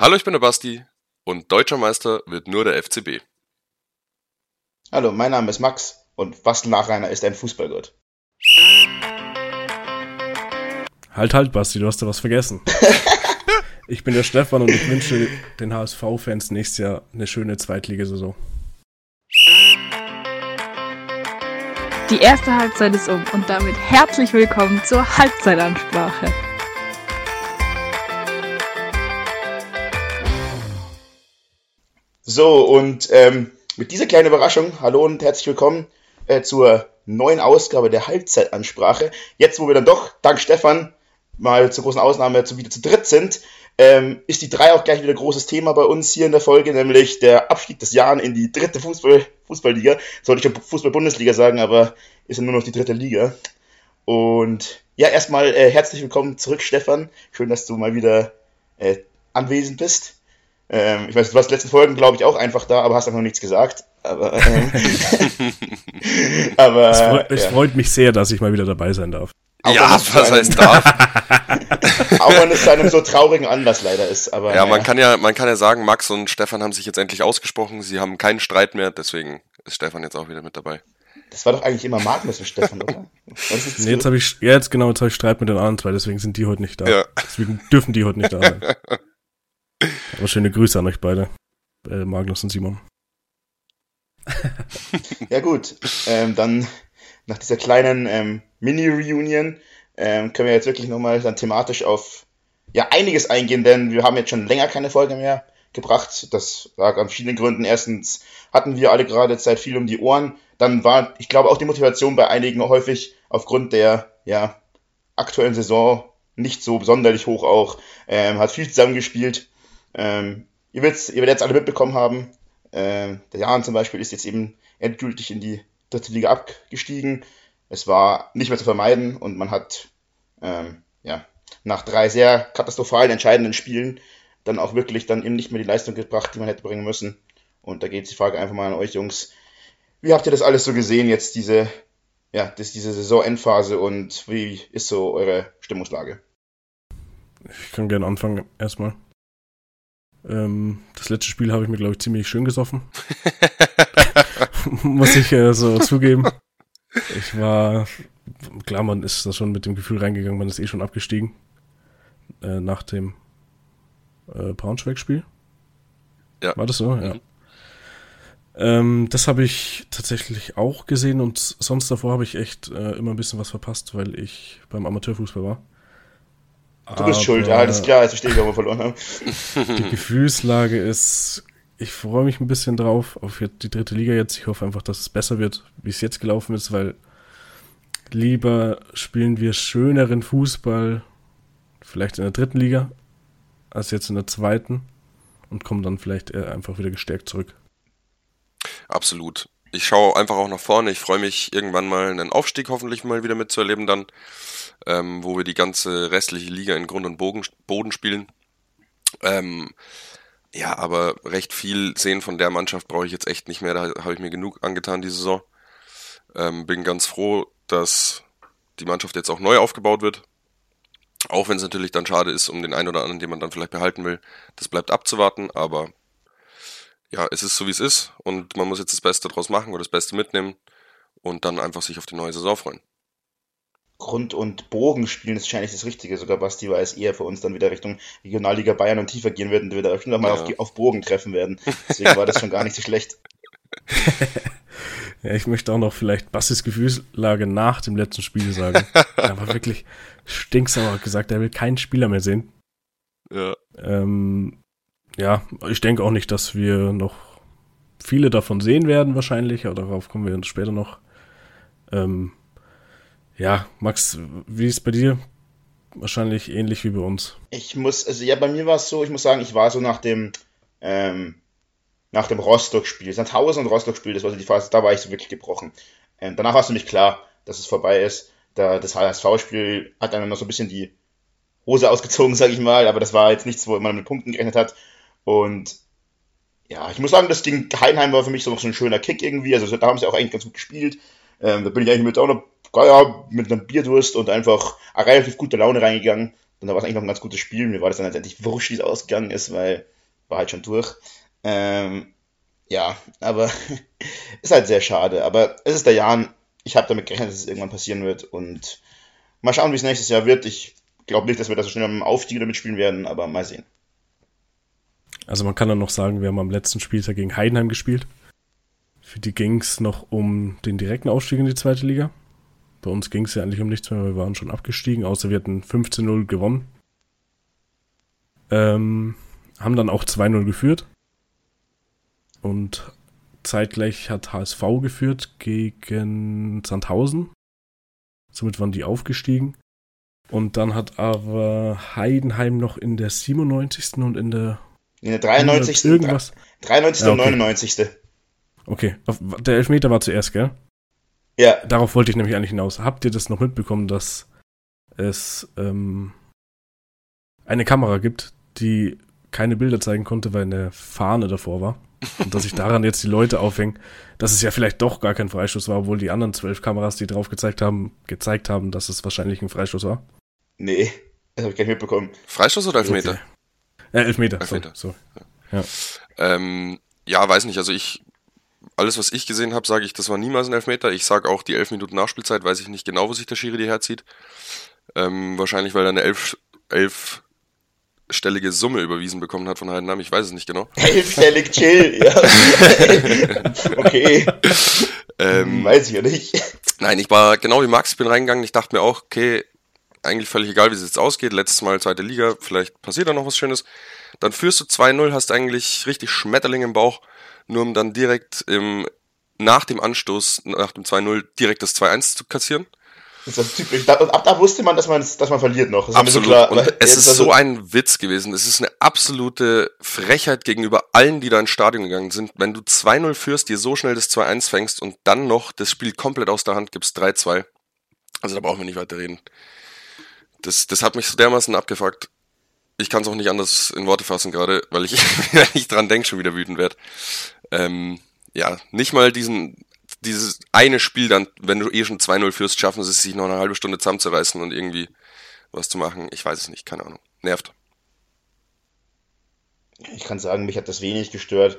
Hallo, ich bin der Basti und deutscher Meister wird nur der FCB. Hallo, mein Name ist Max und Bastel Nachreiner ist ein Fußballgott. Halt, halt, Basti, du hast da was vergessen. ich bin der Stefan und ich wünsche den HSV-Fans nächstes Jahr eine schöne Zweitligasaison. Die erste Halbzeit ist um und damit herzlich willkommen zur Halbzeitansprache. So, und ähm, mit dieser kleinen Überraschung, hallo und herzlich willkommen äh, zur neuen Ausgabe der Halbzeitansprache. Jetzt, wo wir dann doch, dank Stefan, mal zur großen Ausnahme zu, wieder zu dritt sind, ähm, ist die drei auch gleich wieder großes Thema bei uns hier in der Folge, nämlich der Abstieg des Jahres in die dritte Fußball Fußballliga. Sollte ich ja Fußball-Bundesliga sagen, aber ist ja nur noch die dritte Liga. Und ja, erstmal äh, herzlich willkommen zurück, Stefan. Schön, dass du mal wieder äh, anwesend bist. Ähm, ich weiß, du warst letzten Folgen, glaube ich, auch einfach da, aber hast einfach noch nichts gesagt. Aber, ähm, aber es, freut, es freut mich sehr, dass ich mal wieder dabei sein darf. Auch ja, was heißt darf? auch wenn es zu einem so traurigen Anlass leider ist. Aber, ja, man kann ja, man kann ja sagen, Max und Stefan haben sich jetzt endlich ausgesprochen. Sie haben keinen Streit mehr, deswegen ist Stefan jetzt auch wieder mit dabei. Das war doch eigentlich immer Magnus und Stefan, oder? Nee, jetzt habe ich, ja, jetzt genau, jetzt habe ich Streit mit den anderen zwei, deswegen sind die heute nicht da. Ja. Deswegen dürfen die heute nicht da sein. Aber schöne Grüße an euch beide, äh, Magnus und Simon. ja gut, ähm, dann nach dieser kleinen ähm, Mini-Reunion ähm, können wir jetzt wirklich nochmal dann thematisch auf ja einiges eingehen, denn wir haben jetzt schon länger keine Folge mehr gebracht. Das lag an verschiedenen Gründen. Erstens hatten wir alle gerade Zeit viel um die Ohren. Dann war, ich glaube, auch die Motivation bei einigen häufig aufgrund der ja, aktuellen Saison nicht so besonders hoch auch. Ähm, hat viel zusammengespielt. Ähm, ihr, werdet, ihr werdet jetzt alle mitbekommen haben, äh, der Jan zum Beispiel ist jetzt eben endgültig in die dritte Liga abgestiegen. Es war nicht mehr zu vermeiden und man hat ähm, ja, nach drei sehr katastrophalen, entscheidenden Spielen dann auch wirklich dann eben nicht mehr die Leistung gebracht, die man hätte bringen müssen. Und da geht die Frage einfach mal an euch Jungs. Wie habt ihr das alles so gesehen jetzt, diese, ja, das, diese Saisonendphase und wie ist so eure Stimmungslage? Ich kann gerne anfangen erstmal. Ähm, das letzte Spiel habe ich mir, glaube ich, ziemlich schön gesoffen. Muss ich äh, so zugeben. Ich war, klar, man ist da schon mit dem Gefühl reingegangen, man ist eh schon abgestiegen. Äh, nach dem äh, Braunschweig-Spiel. Ja. War das so? Ja. Mhm. Ähm, das habe ich tatsächlich auch gesehen und sonst davor habe ich echt äh, immer ein bisschen was verpasst, weil ich beim Amateurfußball war. Du bist schuld, ja, alles klar, jetzt verstehe ich, warum wir verloren haben. Die Gefühlslage ist, ich freue mich ein bisschen drauf auf die dritte Liga jetzt. Ich hoffe einfach, dass es besser wird, wie es jetzt gelaufen ist, weil lieber spielen wir schöneren Fußball, vielleicht in der dritten Liga, als jetzt in der zweiten und kommen dann vielleicht einfach wieder gestärkt zurück. Absolut. Ich schaue einfach auch nach vorne. Ich freue mich, irgendwann mal einen Aufstieg hoffentlich mal wieder mitzuerleben dann ähm, wo wir die ganze restliche Liga in Grund und Bogen, Boden spielen. Ähm, ja, aber recht viel sehen von der Mannschaft brauche ich jetzt echt nicht mehr. Da habe ich mir genug angetan die Saison. Ähm, bin ganz froh, dass die Mannschaft jetzt auch neu aufgebaut wird. Auch wenn es natürlich dann schade ist, um den einen oder anderen, den man dann vielleicht behalten will. Das bleibt abzuwarten, aber ja, es ist so wie es ist und man muss jetzt das Beste draus machen oder das Beste mitnehmen und dann einfach sich auf die neue Saison freuen. Grund- und Bogen spielen ist wahrscheinlich das Richtige, sogar Basti, weil es eher für uns dann wieder Richtung Regionalliga Bayern und tiefer gehen wird und wir da noch mal ja. auf, die, auf Bogen treffen werden. Deswegen war das schon gar nicht so schlecht. ja, ich möchte auch noch vielleicht Bastis Gefühlslage nach dem letzten Spiel sagen. er war wirklich stinksauer gesagt, er will keinen Spieler mehr sehen. Ja. Ähm, ja, ich denke auch nicht, dass wir noch viele davon sehen werden, wahrscheinlich, aber darauf kommen wir später noch. Ähm, ja, Max, wie ist es bei dir? Wahrscheinlich ähnlich wie bei uns. Ich muss, also ja, bei mir war es so, ich muss sagen, ich war so nach dem, ähm, nach dem Rostock-Spiel, Sandhausen und Rostock-Spiel, das war so die Phase, da war ich so wirklich gebrochen. Ähm, danach war es nämlich klar, dass es vorbei ist. Da, das HSV-Spiel hat dann noch so ein bisschen die Hose ausgezogen, sage ich mal, aber das war jetzt nichts, wo man mit Punkten gerechnet hat. Und ja, ich muss sagen, das Ding Heidenheim war für mich so ein schöner Kick irgendwie. Also da haben sie auch eigentlich ganz gut gespielt. Ähm, da bin ich eigentlich mit auch noch ja, mit einem Bierdurst und einfach relativ gute Laune reingegangen. Und da war es eigentlich noch ein ganz gutes Spiel. Mir war das dann letztendlich wurscht, wie es ausgegangen ist, weil war halt schon durch. Ähm, ja, aber ist halt sehr schade. Aber es ist der Jan. Ich habe damit gerechnet, dass es irgendwann passieren wird. Und mal schauen, wie es nächstes Jahr wird. Ich glaube nicht, dass wir da so schnell am Aufstieg damit spielen werden, aber mal sehen. Also man kann dann noch sagen, wir haben am letzten Spieltag gegen Heidenheim gespielt. Für die ging es noch um den direkten Aufstieg in die zweite Liga. Bei uns ging es ja eigentlich um nichts mehr, wir waren schon abgestiegen, außer wir hatten 15-0 gewonnen. Ähm, haben dann auch 2-0 geführt. Und zeitgleich hat HSV geführt gegen Sandhausen. Somit waren die aufgestiegen. Und dann hat aber Heidenheim noch in der 97. und in der. In der 93. Irgendwas. 93. Ja, okay. und 99. Okay, der Elfmeter war zuerst, gell? Ja. Darauf wollte ich nämlich eigentlich hinaus. Habt ihr das noch mitbekommen, dass es ähm, eine Kamera gibt, die keine Bilder zeigen konnte, weil eine Fahne davor war? Und dass sich daran jetzt die Leute aufhängen, dass es ja vielleicht doch gar kein Freistoß war, obwohl die anderen zwölf Kameras, die drauf gezeigt haben, gezeigt haben, dass es wahrscheinlich ein Freistoß war? Nee, das habe ich gar nicht mitbekommen. Freistoß oder Elfmeter? Okay. Äh, Elfmeter. Elfmeter. So, so. Ja. Ähm, ja, weiß nicht. Also ich, alles was ich gesehen habe, sage ich, das war niemals ein Elfmeter. Ich sage auch die elf Minuten Nachspielzeit, weiß ich nicht genau, wo sich der Schiri die herzieht. Ähm, wahrscheinlich, weil er eine elf, elf elfstellige Summe überwiesen bekommen hat von Heidenheim. Ich weiß es nicht genau. Elfstellig chill, ja. okay. Ähm, weiß ich ja nicht. Nein, ich war genau wie Max, bin reingegangen. Ich dachte mir auch, okay, eigentlich völlig egal, wie es jetzt ausgeht. Letztes Mal zweite Liga, vielleicht passiert da noch was Schönes. Dann führst du 2-0, hast eigentlich richtig Schmetterling im Bauch, nur um dann direkt im, nach dem Anstoß, nach dem 2-0, direkt das 2-1 zu kassieren. Das ist typisch. Da, ab da wusste man, dass man, dass man verliert noch. Das Absolut. So klar, und es ist so, so ein Witz gewesen. Es ist eine absolute Frechheit gegenüber allen, die da ins Stadion gegangen sind. Wenn du 2-0 führst, dir so schnell das 2-1 fängst und dann noch das Spiel komplett aus der Hand gibst, 3-2. Also da brauchen wir nicht weiter reden. Das, das hat mich so dermaßen abgefuckt. Ich kann es auch nicht anders in Worte fassen gerade, weil ich, wenn ich dran denke, schon wieder wütend werde. Ähm, ja, nicht mal diesen dieses eine Spiel dann, wenn du eh schon 2-0 führst, schaffen sie es sich noch eine halbe Stunde zusammenzureißen und irgendwie was zu machen. Ich weiß es nicht, keine Ahnung. Nervt. Ich kann sagen, mich hat das wenig gestört.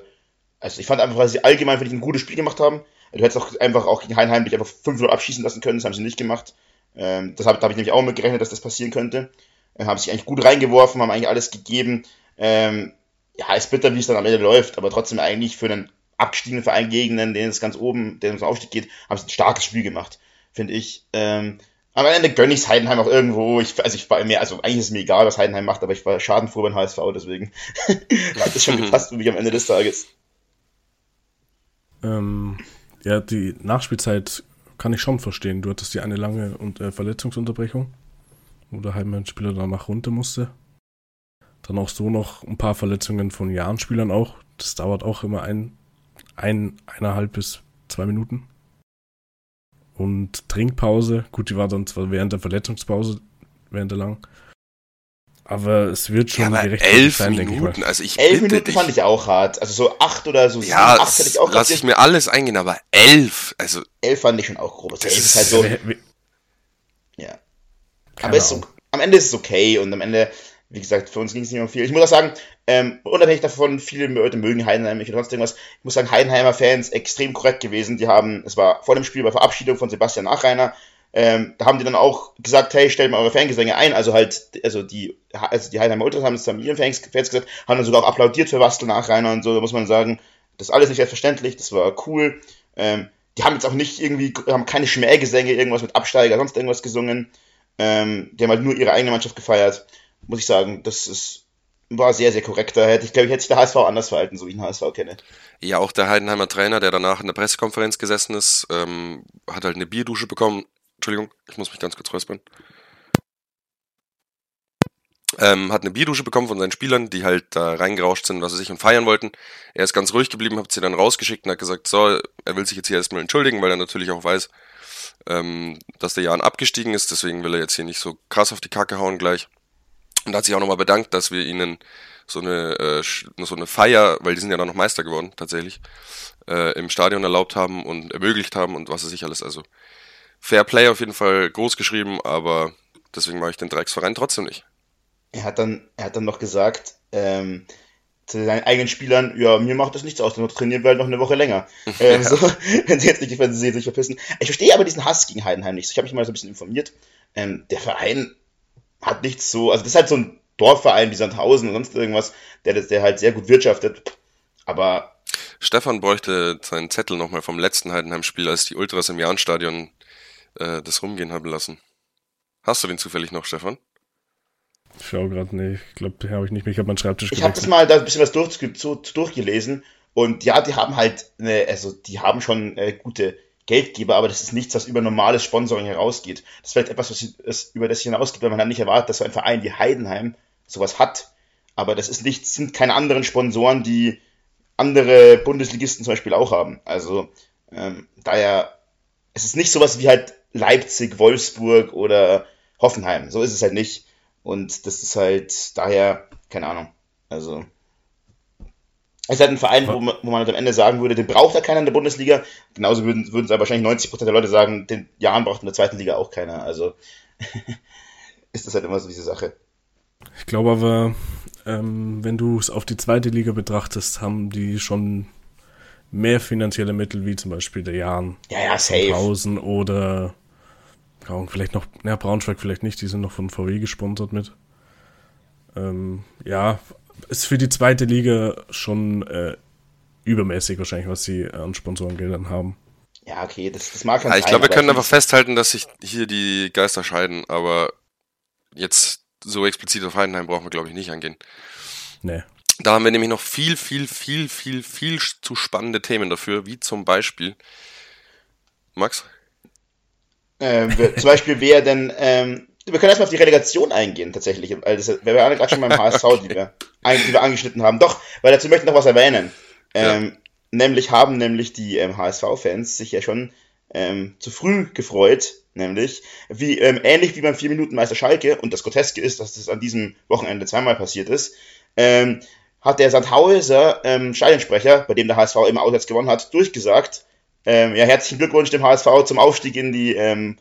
Also ich fand einfach, weil sie allgemein für dich ein gutes Spiel gemacht haben. Du hättest auch einfach auch gegen Heinheim dich einfach 5-0 abschießen lassen können, das haben sie nicht gemacht. Ähm, das habe hab ich nämlich auch mit gerechnet, dass das passieren könnte. Äh, haben sich eigentlich gut reingeworfen, haben eigentlich alles gegeben. Ähm, ja, ist bitter, wie es dann am Ende läuft, aber trotzdem eigentlich für einen abgestiegenen Verein gegen den, den es ganz oben, der ums Aufstieg geht, haben sie ein starkes Spiel gemacht, finde ich. Ähm, am Ende gönne ich Heidenheim auch irgendwo. Ich, also ich war mir, also eigentlich ist es mir egal, was Heidenheim macht, aber ich war schadenfroh beim HSV, deswegen hat es schon gepasst für mich am Ende des Tages. Ähm, ja, die Nachspielzeit kann ich schon verstehen. Du hattest ja eine lange und, äh, Verletzungsunterbrechung, wo der Heimspieler danach runter musste. Dann auch so noch ein paar Verletzungen von Jahrenspielern auch. Das dauert auch immer ein, ein, eineinhalb bis zwei Minuten. Und Trinkpause, gut, die war dann zwar während der Verletzungspause, während der lang. Aber es wird schon ja, elf sein, Minuten, also ich elf Minuten dich. fand ich auch hart. Also so acht oder so ja, sieben, acht hätte ich auch lass ich mir alles eingehen, aber elf, also elf fand ich schon auch grob. Also das ist halt so. ja. Aber ist so, am Ende ist es okay und am Ende wie gesagt, für uns ging es nicht um viel. Ich muss auch sagen, ähm, unabhängig davon, viele Leute mögen Heidenheim nicht oder sonst irgendwas. Ich muss sagen, Heidenheimer Fans extrem korrekt gewesen. Die haben, es war vor dem Spiel bei Verabschiedung von Sebastian Nachreiner, ähm, da haben die dann auch gesagt, hey, stellt mal eure Fangesänge ein. Also halt, also die, also die Heidenheimer Ultras haben es dann ihren Fans, Fans gesagt, haben dann sogar auch applaudiert für Wastel Nachreiner und so. Da muss man sagen, das ist alles nicht selbstverständlich, das war cool. Ähm, die haben jetzt auch nicht irgendwie, haben keine Schmähgesänge, irgendwas mit Absteiger, sonst irgendwas gesungen. Ähm, die haben halt nur ihre eigene Mannschaft gefeiert muss ich sagen, das ist, war sehr, sehr korrekt. Da hätte ich, glaube ich, hätte sich der HSV anders verhalten, so wie ich den HSV kenne. Ja, auch der Heidenheimer Trainer, der danach in der Pressekonferenz gesessen ist, ähm, hat halt eine Bierdusche bekommen. Entschuldigung, ich muss mich ganz kurz räuspern. Ähm, hat eine Bierdusche bekommen von seinen Spielern, die halt da reingerauscht sind, was sie sich und feiern wollten. Er ist ganz ruhig geblieben, hat sie dann rausgeschickt und hat gesagt, so, er will sich jetzt hier erstmal entschuldigen, weil er natürlich auch weiß, ähm, dass der Jan abgestiegen ist, deswegen will er jetzt hier nicht so krass auf die Kacke hauen gleich. Und hat sich auch nochmal bedankt, dass wir ihnen so eine, äh, so eine Feier, weil die sind ja dann noch Meister geworden, tatsächlich, äh, im Stadion erlaubt haben und ermöglicht haben und was weiß ich alles. Also Fair Play auf jeden Fall groß geschrieben, aber deswegen mache ich den Drecksverein trotzdem nicht. er hat dann, er hat dann noch gesagt, ähm, zu seinen eigenen Spielern, ja, mir macht das nichts aus, dann trainieren wir halt noch eine Woche länger. Ähm, ja. so, wenn sie jetzt nicht wenn sie sich verpissen. Ich verstehe aber diesen Hass gegen Heidenheim nicht. Ich habe mich mal so ein bisschen informiert. Ähm, der Verein hat nichts so, also das ist halt so ein Dorfverein wie Sandhausen und sonst irgendwas, der, der halt sehr gut wirtschaftet. Aber. Stefan bräuchte seinen Zettel nochmal vom letzten Heidenheim-Spiel, als die Ultras im Jahnstadion äh, das rumgehen haben lassen. Hast du den zufällig noch, Stefan? Ich schaue gerade nicht. Ich glaube, den habe ich nicht mehr. Ich habe meinen Schreibtisch Ich habe das mal da ein bisschen was durch, zu, durchgelesen. Und ja, die haben halt, eine, also die haben schon äh, gute Geldgeber, aber das ist nichts, was über normales Sponsoring herausgeht. Das ist vielleicht etwas, was, was über das hinausgeht, weil man dann nicht erwartet, dass so ein Verein wie Heidenheim sowas hat. Aber das ist nicht, sind keine anderen Sponsoren, die andere Bundesligisten zum Beispiel auch haben. Also ähm, daher, es ist nicht sowas wie halt Leipzig, Wolfsburg oder Hoffenheim. So ist es halt nicht. Und das ist halt daher, keine Ahnung. Also, es ist halt ein Verein, wo man, wo man am Ende sagen würde, den braucht ja keiner in der Bundesliga. Genauso würden, würden es wahrscheinlich 90% der Leute sagen, den Jahren braucht in der zweiten Liga auch keiner. Also, ist das halt immer so diese Sache. Ich glaube aber, ähm, wenn du es auf die zweite Liga betrachtest, haben die schon mehr finanzielle Mittel, wie zum Beispiel der Jahren. Ja, ja, safe. Pausen oder vielleicht noch, ja, Braunschweig vielleicht nicht, die sind noch von VW gesponsert mit. Ähm, ja, ist für die zweite Liga schon äh, übermäßig wahrscheinlich, was sie an Sponsorengeldern haben. Ja, okay, das, das mag ja, Ich glaube, wir können einfach festhalten, dass sich hier die Geister scheiden, aber jetzt so explizit auf Heidenheim brauchen wir, glaube ich, nicht angehen. Nee. Da haben wir nämlich noch viel, viel, viel, viel, viel zu spannende Themen dafür, wie zum Beispiel. Max? Ähm, zum Beispiel wer denn, ähm, wir können erstmal auf die Relegation eingehen, tatsächlich, weil das, wir waren gerade schon beim HSV, die wir, die wir angeschnitten haben. Doch, weil dazu möchte ich noch was erwähnen. Ähm, ja. Nämlich haben nämlich die ähm, HSV-Fans sich ja schon ähm, zu früh gefreut, nämlich, wie, ähm, ähnlich wie beim 4-Minuten-Meister Schalke, und das Groteske ist, dass das an diesem Wochenende zweimal passiert ist, ähm, hat der Sandhauser ähm, Stadionsprecher, bei dem der HSV immer auswärts gewonnen hat, durchgesagt, ähm, ja, herzlichen Glückwunsch dem HSV zum Aufstieg in die ähm,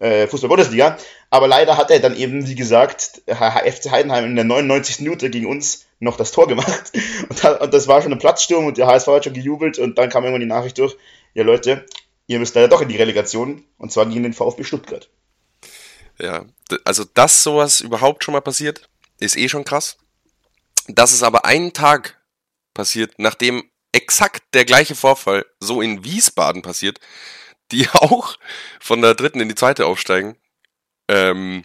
äh, Fußball-Bundesliga. Aber leider hat er dann eben, wie gesagt, FC Heidenheim in der 99. Minute gegen uns noch das Tor gemacht. Und, das war schon ein Platzsturm und der HSV hat schon gejubelt und dann kam irgendwann die Nachricht durch, ja Leute, ihr müsst leider doch in die Relegation und zwar gegen den VfB Stuttgart. Ja, also dass sowas überhaupt schon mal passiert, ist eh schon krass. Dass es aber einen Tag passiert, nachdem exakt der gleiche Vorfall so in Wiesbaden passiert, die auch von der dritten in die zweite aufsteigen. Ähm,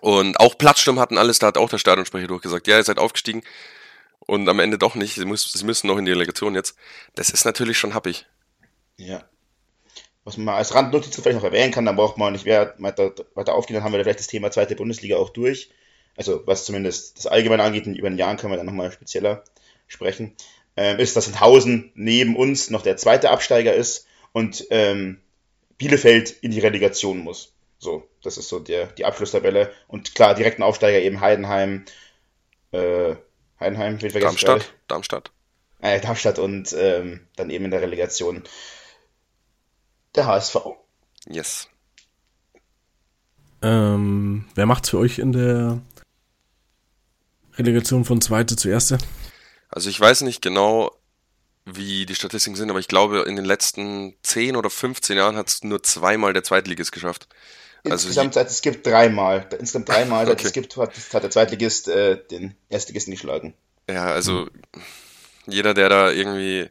und auch Platzsturm hatten alles, da hat auch der Stadionsprecher durchgesagt, ja, ihr seid aufgestiegen und am Ende doch nicht, sie, muss, sie müssen noch in die Relegation jetzt. Das ist natürlich schon happig. Ja. Was man als Randnotiz vielleicht noch erwähnen kann, dann braucht man nicht weiter, weiter aufgehen, dann haben wir vielleicht das Thema zweite Bundesliga auch durch. Also was zumindest das Allgemeine angeht, über den Jahren können wir dann nochmal spezieller sprechen ähm, ist, dass Sandhausen neben uns noch der zweite Absteiger ist und ähm, Bielefeld in die Relegation muss. So, das ist so der, die Abschlusstabelle. Und klar, direkten Aufsteiger eben Heidenheim, äh, Heidenheim, wird vergessen. Darmstadt, gerade. Darmstadt. Äh, Darmstadt und ähm, dann eben in der Relegation der HSV. Yes. Ähm, wer macht's für euch in der Relegation von zweite zu erste? Also ich weiß nicht genau, wie die Statistiken sind, aber ich glaube, in den letzten 10 oder 15 Jahren hat es nur zweimal der Zweitligist geschafft. Also insgesamt, seit es gibt dreimal. Insgesamt dreimal, seit okay. es gibt, hat, hat der Zweitligist äh, den Erstligisten geschlagen. Ja, also jeder, der da irgendwie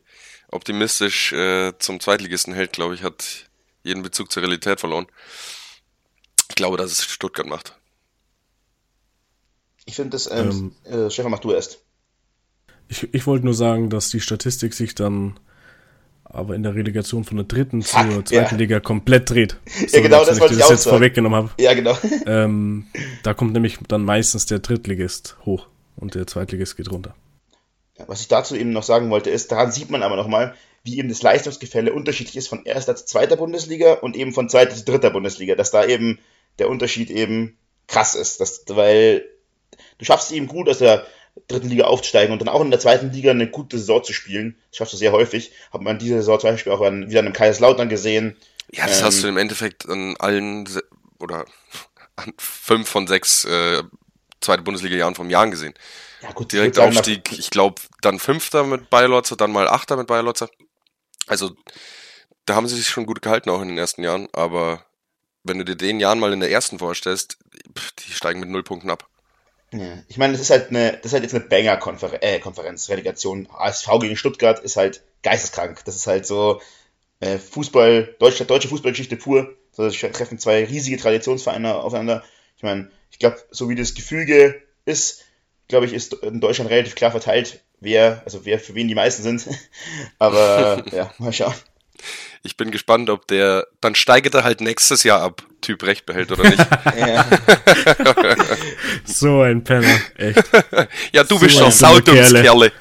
optimistisch äh, zum Zweitligisten hält, glaube ich, hat jeden Bezug zur Realität verloren. Ich glaube, dass es Stuttgart macht. Ich finde das, ähm, ähm, äh, Stefan, mach du erst. Ich, ich wollte nur sagen, dass die Statistik sich dann aber in der Relegation von der dritten zur zweiten ja. Liga komplett dreht. So, ja, genau, das wollte ich, das jetzt sagen. vorweggenommen habe. Ja, genau. Ähm, da kommt nämlich dann meistens der Drittligist hoch und der Zweitligist geht runter. Ja, was ich dazu eben noch sagen wollte, ist, daran sieht man aber nochmal, wie eben das Leistungsgefälle unterschiedlich ist von erster zu zweiter Bundesliga und eben von zweiter zu dritter Bundesliga, dass da eben der Unterschied eben krass ist, dass, weil du schaffst es eben gut aus der dritten Liga aufzusteigen und dann auch in der zweiten Liga eine gute Saison zu spielen. Das schaffst du sehr häufig. Hat man diese Saison zum Beispiel auch an, wieder an einem Kaiserslautern gesehen. Ja, das ähm, hast du im Endeffekt an allen oder an fünf von sechs äh, zweite Bundesliga-Jahren vom Jahren gesehen. Ja, gut, Direkt Aufstieg, ich glaube, dann Fünfter mit Bayer Lotzer, dann mal Achter mit Bayer Lotzer. Also, da haben sie sich schon gut gehalten, auch in den ersten Jahren, aber wenn du dir den Jahren mal in der ersten vorstellst, die steigen mit null Punkten ab. Ja, ich meine, das ist halt eine, das ist halt jetzt eine Banger-Konferenz, äh, Konferenz, Relegation. ASV gegen Stuttgart ist halt geisteskrank. Das ist halt so äh, Fußball, deutsche, deutsche Fußballgeschichte pur. Das treffen zwei riesige Traditionsvereine aufeinander. Ich meine, ich glaube, so wie das Gefüge ist, glaube ich, ist in Deutschland relativ klar verteilt, wer, also wer für wen die meisten sind. Aber ja, mal schauen. Ich bin gespannt, ob der, dann steigt er halt nächstes Jahr ab, Typ Recht behält oder nicht. so ein Penner, echt. Ja, du so bist doch Saudumskerle.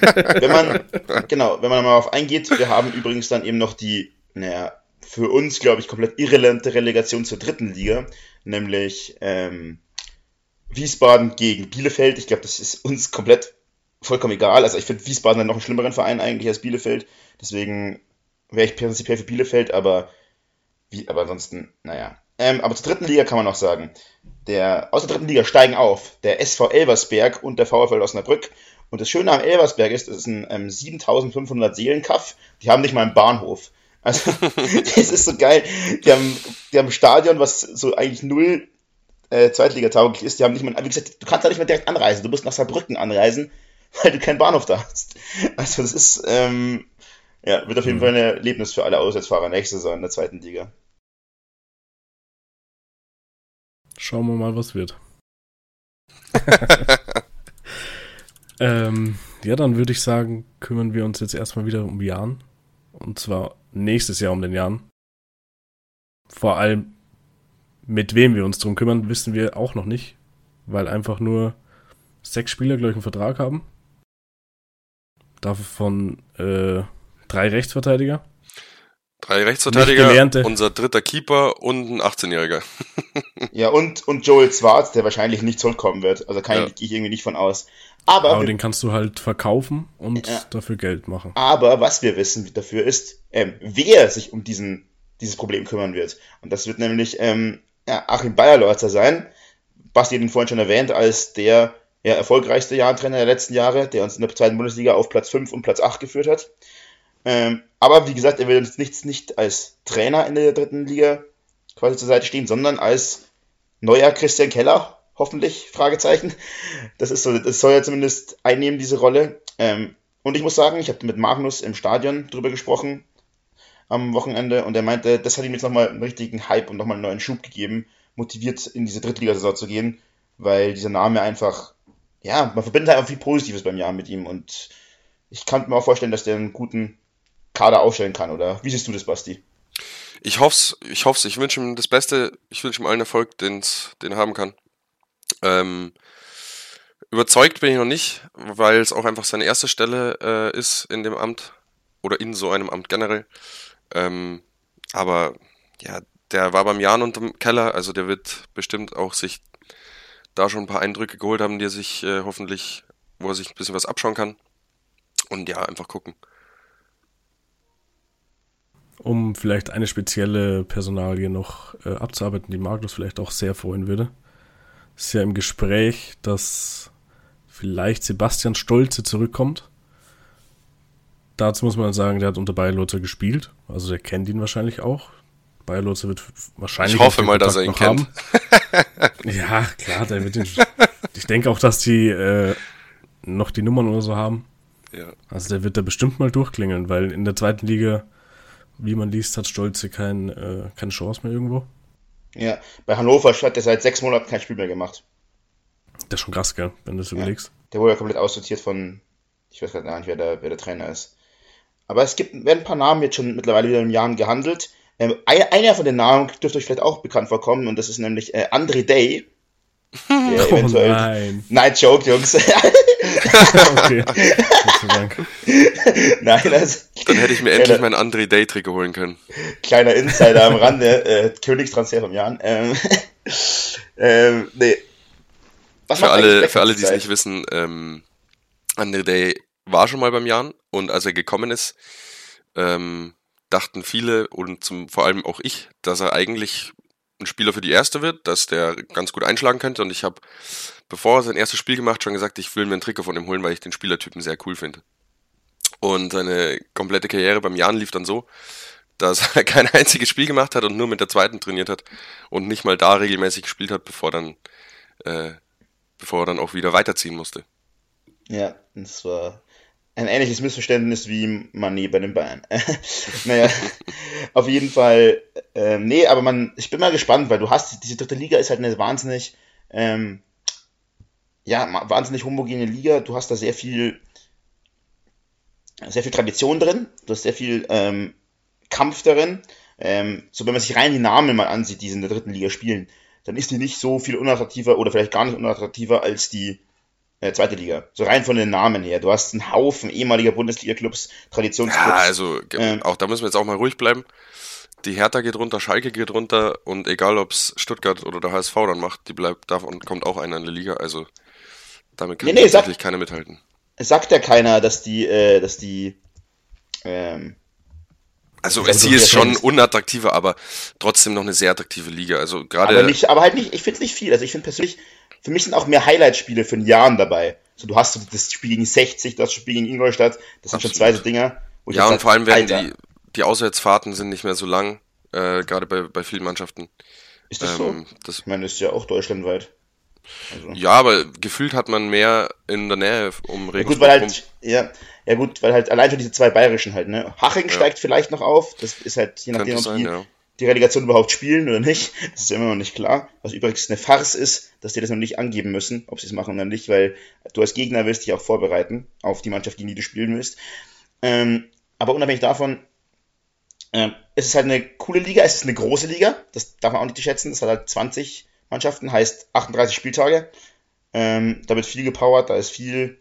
wenn man, genau, wenn man mal auf eingeht, wir haben übrigens dann eben noch die, naja, für uns, glaube ich, komplett irrelevante Relegation zur dritten Liga, nämlich ähm, Wiesbaden gegen Bielefeld. Ich glaube, das ist uns komplett vollkommen egal. Also ich finde Wiesbaden dann noch einen schlimmeren Verein eigentlich als Bielefeld. Deswegen wäre ich prinzipiell für Bielefeld, aber, wie, aber ansonsten, naja. Ähm, aber zur dritten Liga kann man noch sagen, der, aus der dritten Liga steigen auf der SV Elversberg und der VfL Osnabrück. Und das Schöne am Elversberg ist, das ist ein ähm, 7500 Seelenkaff. Die haben nicht mal einen Bahnhof. Also, das ist so geil. Die haben, die haben ein Stadion, was so eigentlich null äh, Zweitliga-tauglich ist. Die haben nicht mal, wie gesagt, du kannst da nicht mehr direkt anreisen. Du musst nach Saarbrücken anreisen, weil du keinen Bahnhof da hast. Also, das ist, ähm, ja, wird auf jeden mhm. Fall ein Erlebnis für alle Auswärtsfahrer nächste Saison in der zweiten Liga. Schauen wir mal, was wird. ähm, ja, dann würde ich sagen, kümmern wir uns jetzt erstmal wieder um Jan. Und zwar nächstes Jahr um den Jan. Vor allem, mit wem wir uns drum kümmern, wissen wir auch noch nicht. Weil einfach nur sechs Spieler, glaube ich, einen Vertrag haben. Davon äh, Drei Rechtsverteidiger. Drei Rechtsverteidiger, unser dritter Keeper und ein 18-Jähriger. ja, und, und Joel Zwarz, der wahrscheinlich nicht zurückkommen wird. Also kann ja. ich, ich irgendwie nicht von aus. Aber, Aber den kannst du halt verkaufen und ja. dafür Geld machen. Aber was wir wissen dafür ist, ähm, wer sich um diesen, dieses Problem kümmern wird. Und das wird nämlich ähm, ja, Achim Bayerlorzer sein. Basti hat ihn vorhin schon erwähnt, als der ja, erfolgreichste Jahrtrainer der letzten Jahre, der uns in der zweiten Bundesliga auf Platz 5 und Platz 8 geführt hat. Ähm, aber wie gesagt, er will uns nicht, nicht als Trainer in der dritten Liga quasi zur Seite stehen, sondern als neuer Christian Keller, hoffentlich, Fragezeichen. Das ist so, das soll er zumindest einnehmen, diese Rolle. Ähm, und ich muss sagen, ich habe mit Magnus im Stadion drüber gesprochen am Wochenende und er meinte, das hat ihm jetzt nochmal einen richtigen Hype und nochmal einen neuen Schub gegeben, motiviert in diese Drittligasaison zu gehen, weil dieser Name einfach, ja, man verbindet einfach viel Positives beim Jahr mit ihm und ich kann mir auch vorstellen, dass der einen guten Kader aufstellen kann, oder? Wie siehst du das, Basti? Ich hoff's, ich hoff's. Ich wünsche ihm das Beste. Ich wünsche ihm allen Erfolg, den's, den er haben kann. Ähm, überzeugt bin ich noch nicht, weil es auch einfach seine erste Stelle äh, ist in dem Amt oder in so einem Amt generell. Ähm, aber ja, der war beim Jan unterm Keller, also der wird bestimmt auch sich da schon ein paar Eindrücke geholt haben, die er sich äh, hoffentlich, wo er sich ein bisschen was abschauen kann. Und ja, einfach gucken um vielleicht eine spezielle Personalie noch äh, abzuarbeiten, die Magnus vielleicht auch sehr freuen würde. Es ist ja im Gespräch, dass vielleicht Sebastian Stolze zurückkommt. Dazu muss man sagen, der hat unter Bayerlotzer gespielt, also der kennt ihn wahrscheinlich auch. Bayerlotzer wird wahrscheinlich. Ich hoffe mal, dass er ihn kennt. ja, klar, der wird ihn. ich denke auch, dass die äh, noch die Nummern oder so haben. Ja. Also der wird da bestimmt mal durchklingeln, weil in der zweiten Liga wie man liest, hat Stolze kein, äh, keine Chance mehr irgendwo. Ja, bei Hannover hat er seit sechs Monaten kein Spiel mehr gemacht. Das ist schon krass, gell, wenn du das ja, überlegst. Der wurde ja komplett aussortiert von, ich weiß gar nicht, wer der, wer der Trainer ist. Aber es gibt, werden ein paar Namen jetzt schon mittlerweile wieder in Jahren gehandelt. Ähm, einer von den Namen dürfte euch vielleicht auch bekannt vorkommen und das ist nämlich äh, André Day. Der oh eventuell. Nein. Nein, Joke, Jungs. okay. Dank. Nein, also. Dann hätte ich mir endlich kleiner, mein André Day-Trikot holen können. Kleiner Insider am Rande, äh, Königstransfer vom Jan. Ähm, ähm, nee. Was für alle, für alle, die es nicht wissen, ähm, André Day war schon mal beim Jan und als er gekommen ist, ähm, dachten viele und zum, vor allem auch ich, dass er eigentlich ein Spieler für die erste wird, dass der ganz gut einschlagen könnte. Und ich habe, bevor er sein erstes Spiel gemacht, schon gesagt, ich will mir ein Trikot von ihm holen, weil ich den Spielertypen sehr cool finde. Und seine komplette Karriere beim Jan lief dann so, dass er kein einziges Spiel gemacht hat und nur mit der zweiten trainiert hat und nicht mal da regelmäßig gespielt hat, bevor dann, äh, bevor er dann auch wieder weiterziehen musste. Ja, das war ein ähnliches Missverständnis wie Mané bei den Bayern. naja, auf jeden Fall, ähm, nee, aber man, ich bin mal gespannt, weil du hast, diese dritte Liga ist halt eine wahnsinnig, ähm, ja, wahnsinnig homogene Liga. Du hast da sehr viel, sehr viel Tradition drin. Du hast sehr viel ähm, Kampf darin. Ähm, so, wenn man sich rein die Namen mal ansieht, die in der dritten Liga spielen, dann ist die nicht so viel unattraktiver oder vielleicht gar nicht unattraktiver als die äh, zweite Liga. So rein von den Namen her. Du hast einen Haufen ehemaliger Bundesliga-Clubs, Traditionsclubs. Ja, also ähm, auch da müssen wir jetzt auch mal ruhig bleiben. Die Hertha geht runter, Schalke geht runter und egal ob es Stuttgart oder der HSV dann macht, die bleibt davon kommt auch einer in der Liga. Also damit kann nee, nee, tatsächlich keiner mithalten. Es sagt ja keiner, dass die, äh, dass die ähm, also es ist schon unattraktiver, aber trotzdem noch eine sehr attraktive Liga. Also gerade. Aber, nicht, aber halt nicht, ich finde es nicht viel. Also ich finde persönlich, für mich sind auch mehr Highlight-Spiele für den Jahren dabei. So, du hast so das Spiel gegen 60, das Spiel gegen Ingolstadt, das sind Absolut. schon zwei so Dinger. ja, und vor allem werden die, die Auswärtsfahrten sind nicht mehr so lang, äh, gerade bei, bei vielen Mannschaften. Ist das ähm, so? Das, ich meine, das ist ja auch deutschlandweit. Also. Ja, aber gefühlt hat man mehr in der Nähe um Regensburg. Ja, gut, weil halt, ja, ja gut, weil halt allein schon diese zwei bayerischen halt, ne? Haching ja. steigt vielleicht noch auf, das ist halt je nachdem, ob die, ja. Die Relegation überhaupt spielen oder nicht, das ist immer noch nicht klar. Was übrigens eine Farce ist, dass die das noch nicht angeben müssen, ob sie es machen oder nicht, weil du als Gegner willst dich auch vorbereiten auf die Mannschaft, gegen die du spielen willst. Ähm, aber unabhängig davon, ähm, es ist halt eine coole Liga, es ist eine große Liga, das darf man auch nicht schätzen, das hat halt 20 Mannschaften, heißt 38 Spieltage. Ähm, da wird viel gepowert, da ist viel,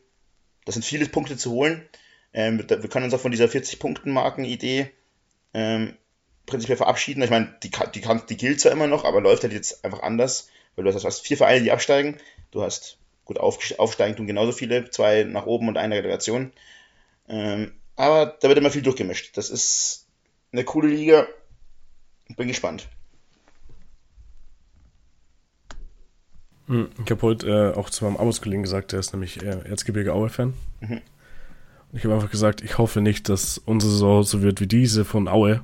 das sind viele Punkte zu holen. Ähm, wir können uns auch von dieser 40-Punkten-Marken-Idee ähm, prinzipiell verabschieden. Ich meine, die, die, die gilt zwar immer noch, aber läuft halt jetzt einfach anders, weil du hast, hast vier Vereine, die absteigen. Du hast, gut, auf, aufsteigen tun genauso viele, zwei nach oben und eine Relegation. Ähm, aber da wird immer viel durchgemischt. Das ist eine coole Liga. Bin gespannt. Hm, ich habe heute äh, auch zu meinem Arbeitskollegen gesagt, der ist nämlich äh, Erzgebirge Aue-Fan. Mhm. Ich habe einfach gesagt, ich hoffe nicht, dass unsere Saison so wird wie diese von Aue,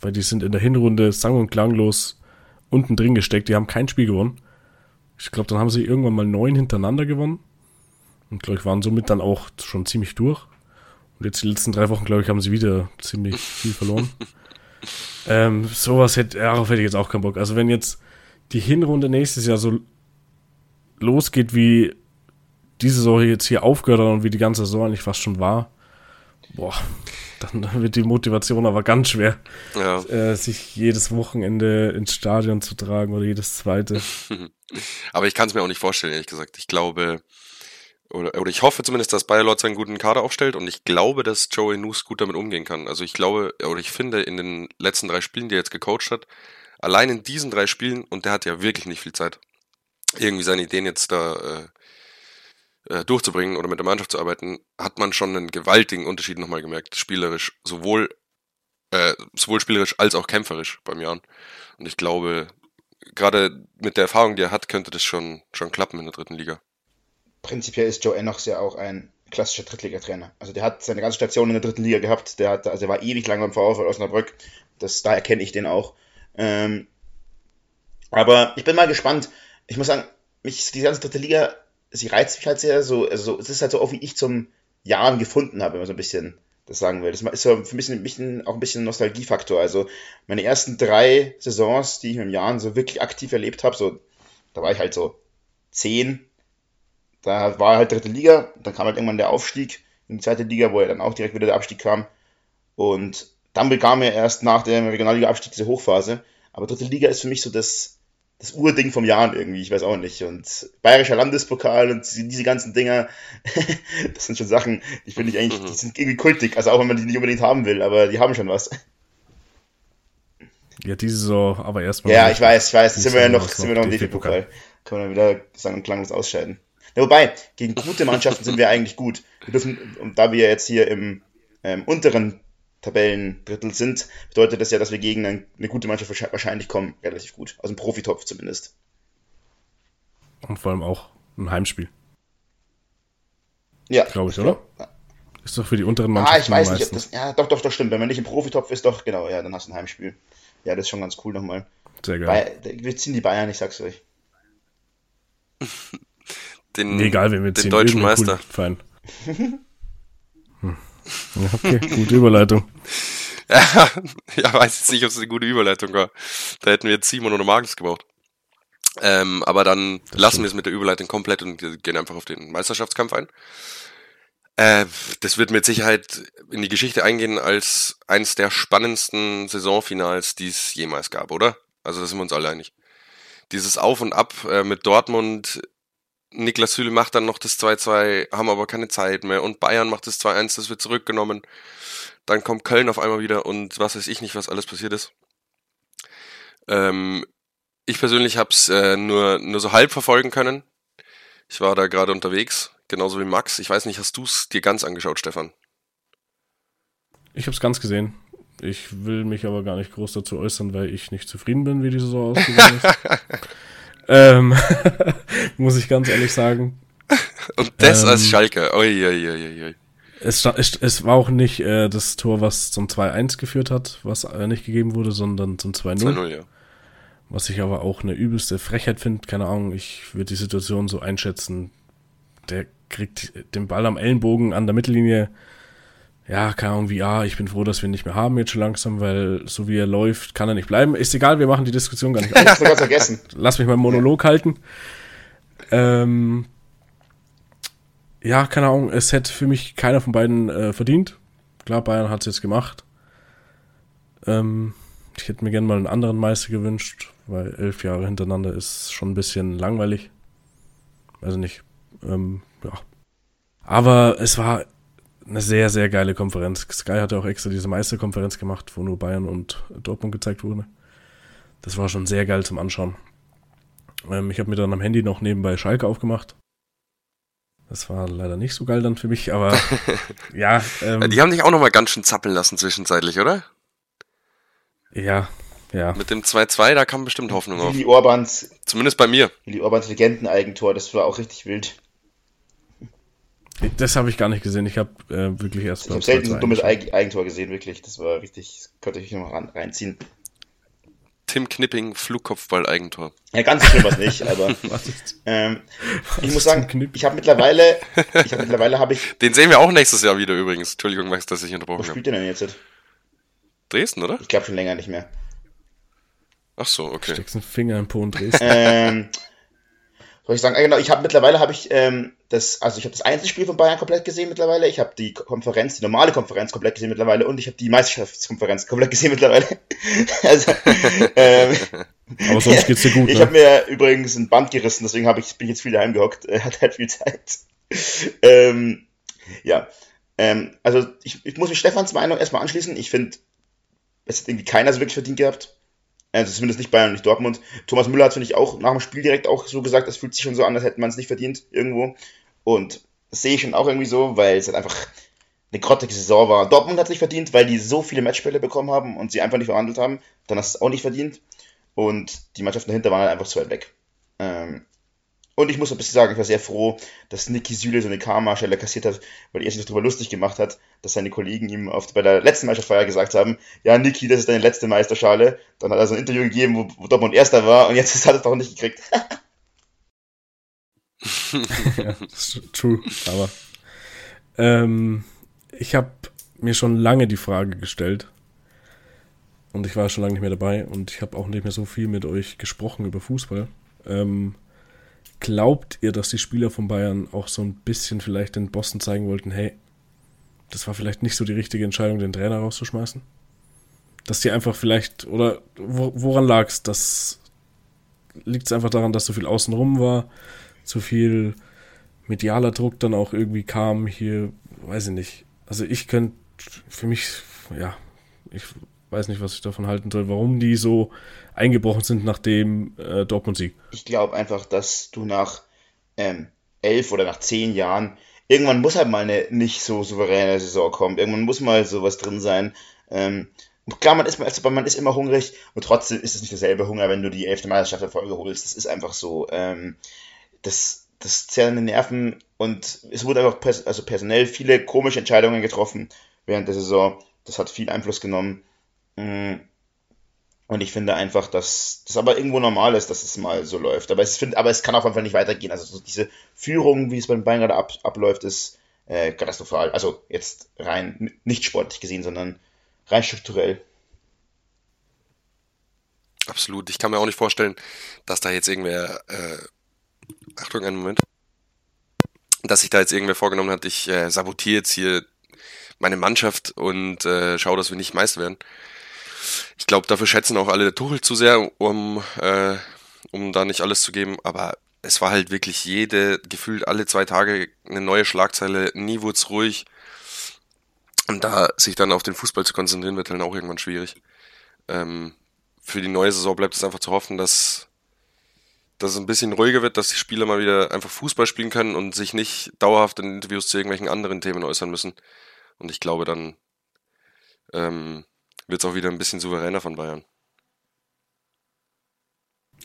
weil die sind in der Hinrunde sang- und klanglos unten drin gesteckt. Die haben kein Spiel gewonnen. Ich glaube, dann haben sie irgendwann mal neun hintereinander gewonnen. Und glaube ich, waren somit dann auch schon ziemlich durch. Und jetzt die letzten drei Wochen, glaube ich, haben sie wieder ziemlich viel verloren. ähm, sowas hätte, darauf hätte ich jetzt auch keinen Bock. Also wenn jetzt die Hinrunde nächstes Jahr so losgeht, wie diese Saison jetzt hier aufgehört hat und wie die ganze Saison eigentlich fast schon war, boah, dann wird die Motivation aber ganz schwer, ja. äh, sich jedes Wochenende ins Stadion zu tragen oder jedes zweite. aber ich kann es mir auch nicht vorstellen, ehrlich gesagt. Ich glaube, oder, oder ich hoffe zumindest, dass Bayer Lorz einen guten Kader aufstellt und ich glaube, dass Joey Noose gut damit umgehen kann. Also ich glaube, oder ich finde, in den letzten drei Spielen, die er jetzt gecoacht hat, allein in diesen drei Spielen, und der hat ja wirklich nicht viel Zeit, irgendwie seine Ideen jetzt da äh, durchzubringen oder mit der Mannschaft zu arbeiten, hat man schon einen gewaltigen Unterschied nochmal gemerkt, spielerisch, sowohl, äh, sowohl spielerisch als auch kämpferisch beim Jan. Und ich glaube, gerade mit der Erfahrung, die er hat, könnte das schon, schon klappen in der dritten Liga. Prinzipiell ist Joe Enochs ja auch ein klassischer Drittligatrainer. Also der hat seine ganze Station in der dritten Liga gehabt, der hat, also er war ewig lang beim VfL Osnabrück, das, daher kenne ich den auch. Ähm, aber ich bin mal gespannt, ich muss sagen, mich, die ganze dritte Liga, sie reizt mich halt sehr so, also es ist halt so auch wie ich zum Jahren gefunden habe, wenn man so ein bisschen das sagen will. Das ist so für mich ein bisschen, auch ein bisschen ein Nostalgiefaktor. Also meine ersten drei Saisons, die ich mit dem Jahren so wirklich aktiv erlebt habe, so, da war ich halt so zehn, da war halt dritte Liga, dann kam halt irgendwann der Aufstieg in die zweite Liga, wo ja dann auch direkt wieder der Abstieg kam. Und dann bekam er erst nach dem Regionalliga-Abstieg diese Hochphase. Aber dritte Liga ist für mich so das, das Urding vom Jahren irgendwie, ich weiß auch nicht. Und Bayerischer Landespokal und diese ganzen Dinger, das sind schon Sachen, die finde ich eigentlich, die sind irgendwie kultig. Also auch wenn man die nicht unbedingt haben will, aber die haben schon was. Ja, diese Saison, aber erstmal. Ja, ich weiß, ich weiß, sind wir ja noch, sind wir noch im DFB-Pokal. Können wir dann wieder sagen und klanglos ausscheiden. Ja, wobei, gegen gute Mannschaften sind wir eigentlich gut. Wir dürfen, und da wir jetzt hier im ähm, unteren Tabellendrittel sind, bedeutet das ja, dass wir gegen eine, eine gute Mannschaft wahrscheinlich kommen, relativ gut. Also ein Profitopf zumindest. Und vor allem auch ein Heimspiel. Ja. Glaube ich, oder? Ja. Ist doch für die unteren Mannschaften. Ah, ich weiß nicht, ob das. Ja, doch, doch, doch, stimmt. Wenn man nicht im Profitopf ist, doch, genau, ja, dann hast du ein Heimspiel. Ja, das ist schon ganz cool nochmal. Sehr geil. Wir ziehen die Bayern, ich sag's euch. Den, nee, egal, wenn wir den deutschen Meister. Fein. okay, gute Überleitung. ja, ja, weiß jetzt nicht, ob es eine gute Überleitung war. Da hätten wir jetzt Simon oder Magnus gebraucht. Ähm, aber dann das lassen wir es mit der Überleitung komplett und gehen einfach auf den Meisterschaftskampf ein. Äh, das wird mit Sicherheit in die Geschichte eingehen als eines der spannendsten Saisonfinals, die es jemals gab, oder? Also da sind wir uns alle einig. Dieses Auf und Ab äh, mit Dortmund, Niklas Süle macht dann noch das 2-2, haben aber keine Zeit mehr und Bayern macht das 2-1, das wird zurückgenommen. Dann kommt Köln auf einmal wieder und was weiß ich nicht, was alles passiert ist. Ähm, ich persönlich habe es äh, nur, nur so halb verfolgen können. Ich war da gerade unterwegs, genauso wie Max. Ich weiß nicht, hast du es dir ganz angeschaut, Stefan? Ich habe es ganz gesehen. Ich will mich aber gar nicht groß dazu äußern, weil ich nicht zufrieden bin, wie die Saison ausgegangen ist. ähm, muss ich ganz ehrlich sagen. Und das ähm, als Schalke. Ui, ui, ui, ui. Es, es, war auch nicht äh, das Tor, was zum 2-1 geführt hat, was äh, nicht gegeben wurde, sondern zum 2-0. 2-0, ja. Was ich aber auch eine übelste Frechheit finde, keine Ahnung, ich würde die Situation so einschätzen. Der kriegt den Ball am Ellenbogen an der Mittellinie. Ja, keine Ahnung, wie, ah, ich bin froh, dass wir ihn nicht mehr haben jetzt schon langsam, weil so wie er läuft, kann er nicht bleiben. Ist egal, wir machen die Diskussion gar nicht auf. Hast du vergessen. Lass mich meinen Monolog halten. Ähm, ja, keine Ahnung, es hätte für mich keiner von beiden äh, verdient. Klar, Bayern hat es jetzt gemacht. Ähm, ich hätte mir gerne mal einen anderen Meister gewünscht, weil elf Jahre hintereinander ist schon ein bisschen langweilig. Also nicht. Ähm, ja. Aber es war eine sehr, sehr geile Konferenz. Sky hatte auch extra diese Meisterkonferenz gemacht, wo nur Bayern und Dortmund gezeigt wurde. Das war schon sehr geil zum Anschauen. Ähm, ich habe mir dann am Handy noch nebenbei Schalke aufgemacht. Das war leider nicht so geil dann für mich, aber ja. Ähm, Die haben dich auch nochmal ganz schön zappeln lassen zwischenzeitlich, oder? Ja, ja. Mit dem 2-2, da kam bestimmt Hoffnung auf. Willi Orbans. Zumindest bei mir. Willi Orbans Legendeneigentor, das war auch richtig wild. Das habe ich gar nicht gesehen. Ich habe äh, wirklich erst. Ich habe selten ein dummes Eigentor gesehen, wirklich. Das war richtig, das könnte ich noch reinziehen. Tim Knipping, Flugkopfball-Eigentor. Ja, ganz schlimm was nicht, aber ähm, ich muss sagen, ich habe mittlerweile, ich habe mittlerweile habe ich. Den sehen wir auch nächstes Jahr wieder übrigens. Entschuldigung, Max, dass ich unterbrochen habe. Wo spielt der denn jetzt? Dresden, oder? Ich glaube schon länger nicht mehr. Ach so, okay. Steckst einen Finger im Po und Dresden. ähm, soll ich sagen, äh, genau, ich habe mittlerweile habe ich ähm, das, also ich habe das Einzelspiel von Bayern komplett gesehen mittlerweile, ich habe die Konferenz, die normale Konferenz komplett gesehen mittlerweile und ich habe die Meisterschaftskonferenz komplett gesehen mittlerweile. also, ähm, Aber sonst geht's dir gut. Ich ne? habe mir übrigens ein Band gerissen, deswegen habe ich bin ich jetzt viel daheim gehockt, äh, hat halt viel Zeit. ähm, ja, ähm, also ich, ich muss mich Stefans Meinung erstmal anschließen. Ich finde, es hat irgendwie keiner so wirklich verdient gehabt. Also zumindest nicht Bayern und nicht Dortmund. Thomas Müller hat, finde ich, auch nach dem Spiel direkt auch so gesagt, es fühlt sich schon so an, als hätte man es nicht verdient irgendwo. Und das sehe ich schon auch irgendwie so, weil es halt einfach eine grottige Saison war. Dortmund hat es nicht verdient, weil die so viele Matchbälle bekommen haben und sie einfach nicht verhandelt haben. Dann hast du es auch nicht verdient. Und die Mannschaften dahinter waren halt einfach zu weit weg. Ähm, und ich muss ein bisschen sagen, ich war sehr froh, dass Niki Süle so eine Karma-Schelle kassiert hat, weil er sich darüber lustig gemacht hat, dass seine Kollegen ihm auf, bei der letzten Meisterfeier gesagt haben, ja, Niki, das ist deine letzte Meisterschale. Dann hat er so ein Interview gegeben, wo, wo Dortmund Erster war und jetzt hat er es doch nicht gekriegt. ja, true, aber ähm, ich habe mir schon lange die Frage gestellt und ich war schon lange nicht mehr dabei und ich habe auch nicht mehr so viel mit euch gesprochen über Fußball. Ähm, Glaubt ihr, dass die Spieler von Bayern auch so ein bisschen vielleicht den Boston zeigen wollten, hey, das war vielleicht nicht so die richtige Entscheidung, den Trainer rauszuschmeißen? Dass die einfach vielleicht, oder woran lag es? Das liegt es einfach daran, dass so viel außenrum war, zu viel medialer Druck dann auch irgendwie kam hier, weiß ich nicht. Also ich könnte für mich, ja, ich weiß nicht, was ich davon halten soll, warum die so eingebrochen sind nach dem äh, Dortmund-Sieg. Ich glaube einfach, dass du nach ähm, elf oder nach zehn Jahren irgendwann muss halt mal eine nicht so souveräne Saison kommen. Irgendwann muss mal sowas drin sein. Ähm, klar, man ist, also man ist immer hungrig und trotzdem ist es nicht derselbe Hunger, wenn du die elfte Meisterschaft in Folge holst. Das ist einfach so. Ähm, das, das zerrt an den Nerven und es wurde einfach pers also personell viele komische Entscheidungen getroffen während der Saison. Das hat viel Einfluss genommen. Mm. Und ich finde einfach, dass das aber irgendwo normal ist, dass es mal so läuft. Aber es, find, aber es kann auf jeden Fall nicht weitergehen. Also so diese Führung, wie es beim Bayern gerade ab, abläuft, ist äh, katastrophal. Also jetzt rein nicht sportlich gesehen, sondern rein strukturell. Absolut. Ich kann mir auch nicht vorstellen, dass da jetzt irgendwer, äh, Achtung, einen Moment, dass sich da jetzt irgendwer vorgenommen hat, ich äh, sabotiere jetzt hier meine Mannschaft und äh, schaue, dass wir nicht Meister werden. Ich glaube, dafür schätzen auch alle der Tuchel zu sehr, um, äh, um da nicht alles zu geben. Aber es war halt wirklich jede, gefühlt alle zwei Tage eine neue Schlagzeile. Nie wurde es ruhig. Und da sich dann auf den Fußball zu konzentrieren, wird dann auch irgendwann schwierig. Ähm, für die neue Saison bleibt es einfach zu hoffen, dass, dass es ein bisschen ruhiger wird, dass die Spieler mal wieder einfach Fußball spielen können und sich nicht dauerhaft in Interviews zu irgendwelchen anderen Themen äußern müssen. Und ich glaube, dann ähm, wird es auch wieder ein bisschen souveräner von Bayern.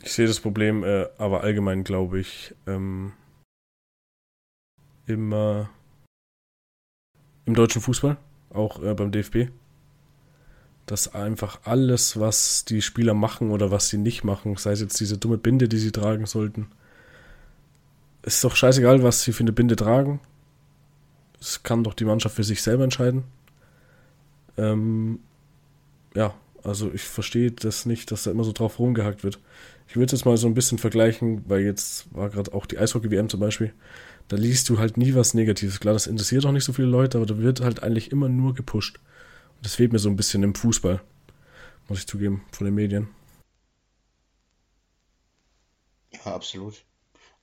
Ich sehe das Problem, äh, aber allgemein glaube ich ähm, immer im deutschen Fußball, auch äh, beim DFB, dass einfach alles, was die Spieler machen oder was sie nicht machen, sei es jetzt diese dumme Binde, die sie tragen sollten, ist doch scheißegal, was sie für eine Binde tragen. Es kann doch die Mannschaft für sich selber entscheiden. Ähm, ja, also ich verstehe das nicht, dass da immer so drauf rumgehackt wird. Ich würde es jetzt mal so ein bisschen vergleichen, weil jetzt war gerade auch die Eishockey-WM zum Beispiel. Da liest du halt nie was Negatives. Klar, das interessiert auch nicht so viele Leute, aber da wird halt eigentlich immer nur gepusht. Und das fehlt mir so ein bisschen im Fußball. Muss ich zugeben, von den Medien. Ja, absolut.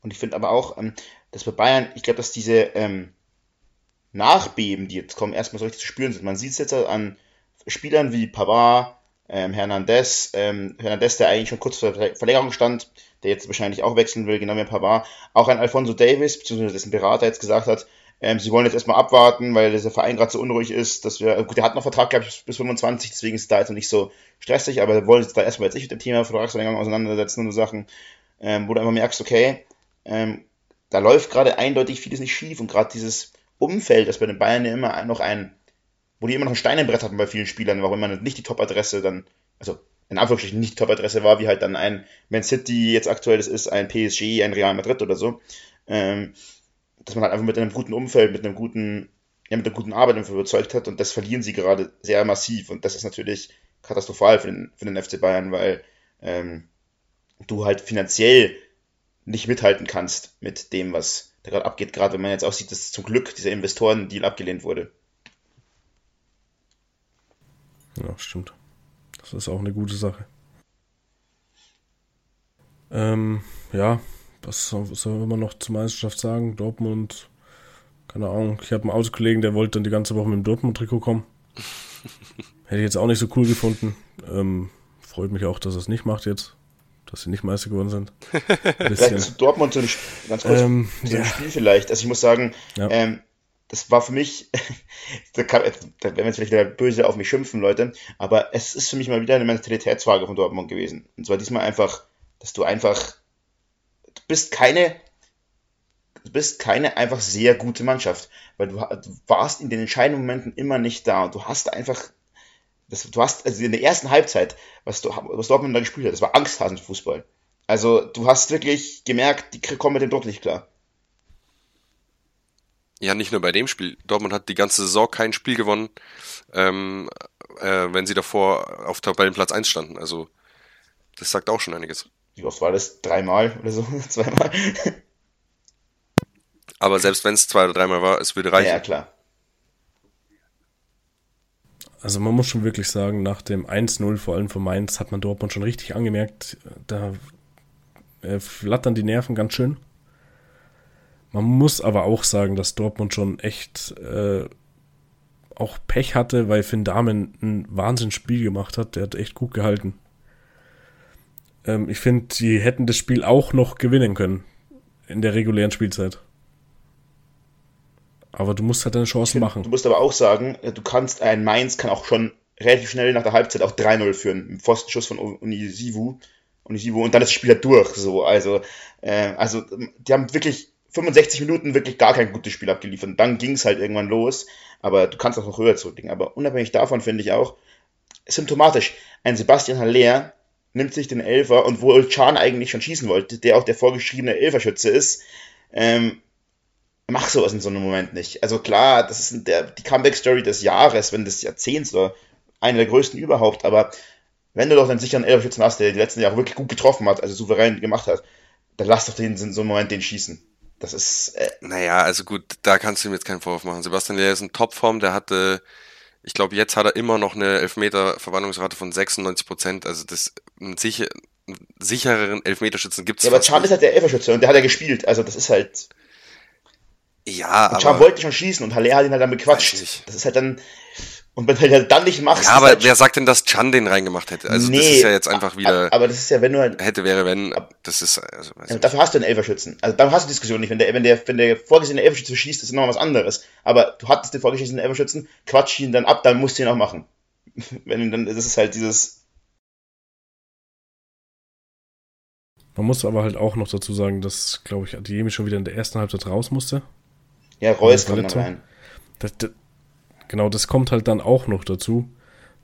Und ich finde aber auch, ähm, dass bei Bayern, ich glaube, dass diese ähm, Nachbeben, die jetzt kommen, erstmal so richtig zu spüren sind. Man sieht es jetzt an Spielern wie Pavard, ähm, Hernandez, ähm, Hernandez, der eigentlich schon kurz vor der Verlängerung stand, der jetzt wahrscheinlich auch wechseln will, genau wie Pavard, auch ein Alfonso Davis, beziehungsweise dessen Berater jetzt gesagt hat, ähm, sie wollen jetzt erstmal abwarten, weil dieser Verein gerade so unruhig ist, dass wir, gut, der hat noch Vertrag gehabt bis 25, deswegen ist es da jetzt noch nicht so stressig, aber er wollte jetzt da erstmal jetzt nicht mit dem Thema Vertragsverlängerung auseinandersetzen und so Sachen, ähm, wo du einfach merkst, okay, ähm, da läuft gerade eindeutig vieles nicht schief und gerade dieses Umfeld, das bei den Bayern ja immer noch ein wo die immer noch ein Stein im Brett hatten bei vielen Spielern, warum man nicht die Top-Adresse dann, also in Anführungsstrichen nicht Top-Adresse war, wie halt dann ein Man City jetzt aktuell das ist, ein PSG, ein Real Madrid oder so. Ähm, dass man halt einfach mit einem guten Umfeld, mit einem guten, ja, mit einer guten Arbeit überzeugt hat und das verlieren sie gerade sehr massiv und das ist natürlich katastrophal für den, für den FC Bayern, weil ähm, du halt finanziell nicht mithalten kannst mit dem, was da gerade abgeht, gerade wenn man jetzt auch sieht, dass zum Glück dieser Investoren-Deal abgelehnt wurde. Ja, stimmt. Das ist auch eine gute Sache. Ähm, ja, was soll man noch zur Meisterschaft sagen? Dortmund, keine Ahnung. Ich habe einen Autokollegen, der wollte dann die ganze Woche mit dem Dortmund-Trikot kommen. Hätte ich jetzt auch nicht so cool gefunden. Ähm, freut mich auch, dass er es nicht macht jetzt. Dass sie nicht Meister geworden sind. Vielleicht zu Dortmund zu einem, ganz kurz, ähm, zu ja. Spiel vielleicht. Also ich muss sagen, ja. ähm, das war für mich, da, kann, da werden jetzt vielleicht wieder böse auf mich schimpfen, Leute, aber es ist für mich mal wieder eine Mentalitätsfrage von Dortmund gewesen. Und zwar diesmal einfach, dass du einfach, du bist keine, du bist keine einfach sehr gute Mannschaft, weil du, du warst in den entscheidenden Momenten immer nicht da und du hast einfach, das, du hast, also in der ersten Halbzeit, was, du, was Dortmund da gespielt hat, das war Angsthasenfußball. Also du hast wirklich gemerkt, die kommen mit dem Druck nicht klar. Ja, nicht nur bei dem Spiel. Dortmund hat die ganze Saison kein Spiel gewonnen, ähm, äh, wenn sie davor auf Tabellenplatz 1 standen. Also, das sagt auch schon einiges. Wie oft war das? Dreimal oder so? Zweimal? Aber selbst wenn es zwei oder dreimal war, es würde reichen. Ja, klar. Also man muss schon wirklich sagen, nach dem 1-0, vor allem von Mainz, hat man Dortmund schon richtig angemerkt, da äh, flattern die Nerven ganz schön. Man muss aber auch sagen, dass Dortmund schon echt äh, auch Pech hatte, weil Finn Damen ein Wahnsinnsspiel gemacht hat. Der hat echt gut gehalten. Ähm, ich finde, die hätten das Spiel auch noch gewinnen können in der regulären Spielzeit. Aber du musst halt deine Chancen find, machen. Du musst aber auch sagen, du kannst, ein Mainz kann auch schon relativ schnell nach der Halbzeit auch 3-0 führen. Im Pfostenschuss von Unisivu. Unisivu und dann ist das Spiel halt durch. So, also, äh, also, die haben wirklich 65 Minuten wirklich gar kein gutes Spiel abgeliefert. Und dann ging es halt irgendwann los. Aber du kannst auch noch höher zurücklegen. Aber unabhängig davon finde ich auch symptomatisch. Ein Sebastian Haller nimmt sich den Elfer und wo Chan eigentlich schon schießen wollte, der auch der vorgeschriebene Elferschütze ist, ähm, mach sowas in so einem Moment nicht. Also klar, das ist der, die Comeback-Story des Jahres, wenn des Jahrzehnts oder eine der größten überhaupt, aber wenn du doch einen sicheren Elferschützen hast, der die letzten Jahre wirklich gut getroffen hat, also souverän gemacht hat, dann lass doch den in so einem Moment den schießen. Das ist. Äh naja, also gut, da kannst du ihm jetzt keinen Vorwurf machen. Sebastian, der ist in Topform, der hatte, ich glaube, jetzt hat er immer noch eine Elfmeter-Verwandlungsrate von 96 Prozent. Also das einen, sicher, einen sichereren Elfmeterschützen gibt es. Ja, aber Chan ist halt der Elferschütze und der hat ja gespielt. Also das ist halt. Ja, und Chan wollte schon schießen und Halle hat ihn halt dann bequatscht. Das ist halt dann. Und wenn du halt dann nicht machst. Ja, aber halt wer sagt denn, dass Chan den reingemacht hätte? Also nee, das ist ja jetzt einfach wieder. Aber das ist ja, wenn du halt. Hätte, wäre, wenn. Das ist. Also, ja, dafür hast du einen Elferschützen. Also dann hast du Diskussion nicht. Wenn der, wenn der, wenn der vorgesehene Elferschütze schießt, ist noch was anderes. Aber du hattest den vorgesehenen Elferschützen, quatsch ihn dann ab, dann musst du ihn auch machen. wenn dann, das ist halt dieses. Man muss aber halt auch noch dazu sagen, dass, glaube ich, Adiemi schon wieder in der ersten Halbzeit raus musste. Ja, Reus kam dann rein. Das, das, genau, das kommt halt dann auch noch dazu,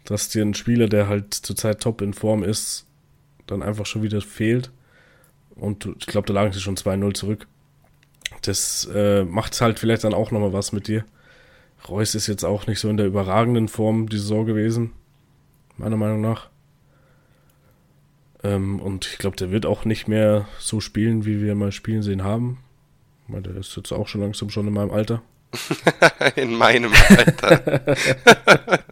dass dir ein Spieler, der halt zurzeit top in Form ist, dann einfach schon wieder fehlt. Und ich glaube, da lagen sie schon 2-0 zurück. Das äh, macht halt vielleicht dann auch nochmal was mit dir. Reus ist jetzt auch nicht so in der überragenden Form die Saison gewesen, meiner Meinung nach. Ähm, und ich glaube, der wird auch nicht mehr so spielen, wie wir mal spielen sehen haben. Meine, der ist jetzt auch schon langsam schon in meinem Alter. in meinem Alter.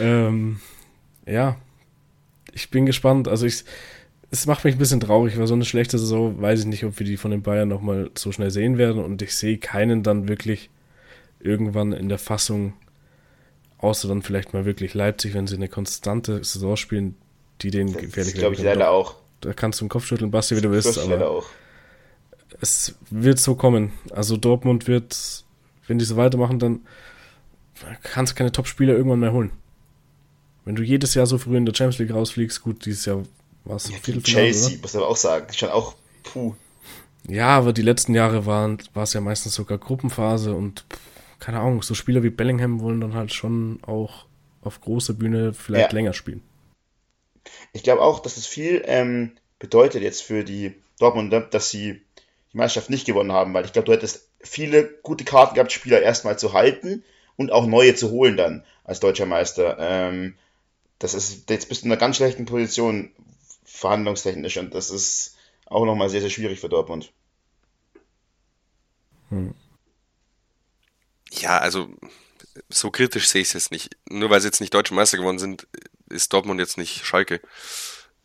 ähm, ja, ich bin gespannt. Also ich, es macht mich ein bisschen traurig, weil so eine schlechte Saison weiß ich nicht, ob wir die von den Bayern nochmal so schnell sehen werden. Und ich sehe keinen dann wirklich irgendwann in der Fassung, außer dann vielleicht mal wirklich Leipzig, wenn sie eine konstante Saison spielen, die den gefährlich werden. Das glaube ich leider auch. Da kannst du den Kopf schütteln, Basti, wie du willst. Aber leider auch es wird so kommen. Also Dortmund wird, wenn die so weitermachen, dann kannst du keine Top-Spieler irgendwann mehr holen. Wenn du jedes Jahr so früh in der Champions League rausfliegst, gut, dieses Jahr war es ja, Chelsea, oder? muss aber auch sagen, schon auch, puh. Ja, aber die letzten Jahre waren, war es ja meistens sogar Gruppenphase und keine Ahnung, so Spieler wie Bellingham wollen dann halt schon auch auf großer Bühne vielleicht ja. länger spielen. Ich glaube auch, dass es viel ähm, bedeutet jetzt für die Dortmunder, dass sie die Meisterschaft nicht gewonnen haben, weil ich glaube, du hättest viele gute Karten gehabt, Spieler erstmal zu halten und auch neue zu holen dann als deutscher Meister. Ähm, das ist, jetzt bist du in einer ganz schlechten Position verhandlungstechnisch und das ist auch nochmal sehr, sehr schwierig für Dortmund. Hm. Ja, also so kritisch sehe ich es jetzt nicht. Nur weil sie jetzt nicht deutsche Meister geworden sind, ist Dortmund jetzt nicht Schalke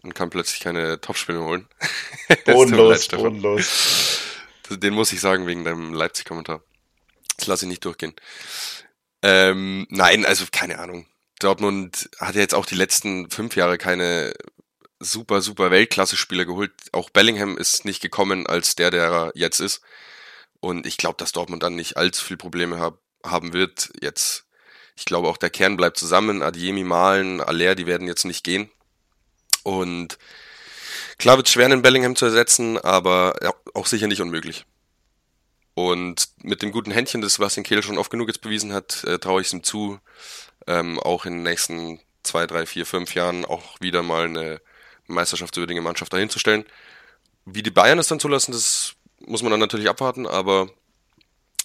und kann plötzlich keine Topspiele holen. Bodenlos, bodenlos. Den muss ich sagen wegen deinem Leipzig-Kommentar. Das lasse ich nicht durchgehen. Ähm, nein, also keine Ahnung. Dortmund hat ja jetzt auch die letzten fünf Jahre keine super, super Weltklasse-Spieler geholt. Auch Bellingham ist nicht gekommen als der, der er jetzt ist. Und ich glaube, dass Dortmund dann nicht allzu viele Probleme hab, haben wird. Jetzt, ich glaube auch der Kern bleibt zusammen. Adiemi, Malen, Aller, die werden jetzt nicht gehen. Und klar wird es schwer, einen Bellingham zu ersetzen, aber auch sicher nicht unmöglich. Und mit dem guten Händchen, das Sebastian Kehl schon oft genug jetzt bewiesen hat, äh, traue ich es ihm zu, ähm, auch in den nächsten zwei, drei, vier, fünf Jahren auch wieder mal eine meisterschaftswürdige Mannschaft dahinzustellen. Wie die Bayern es dann zulassen, das muss man dann natürlich abwarten, aber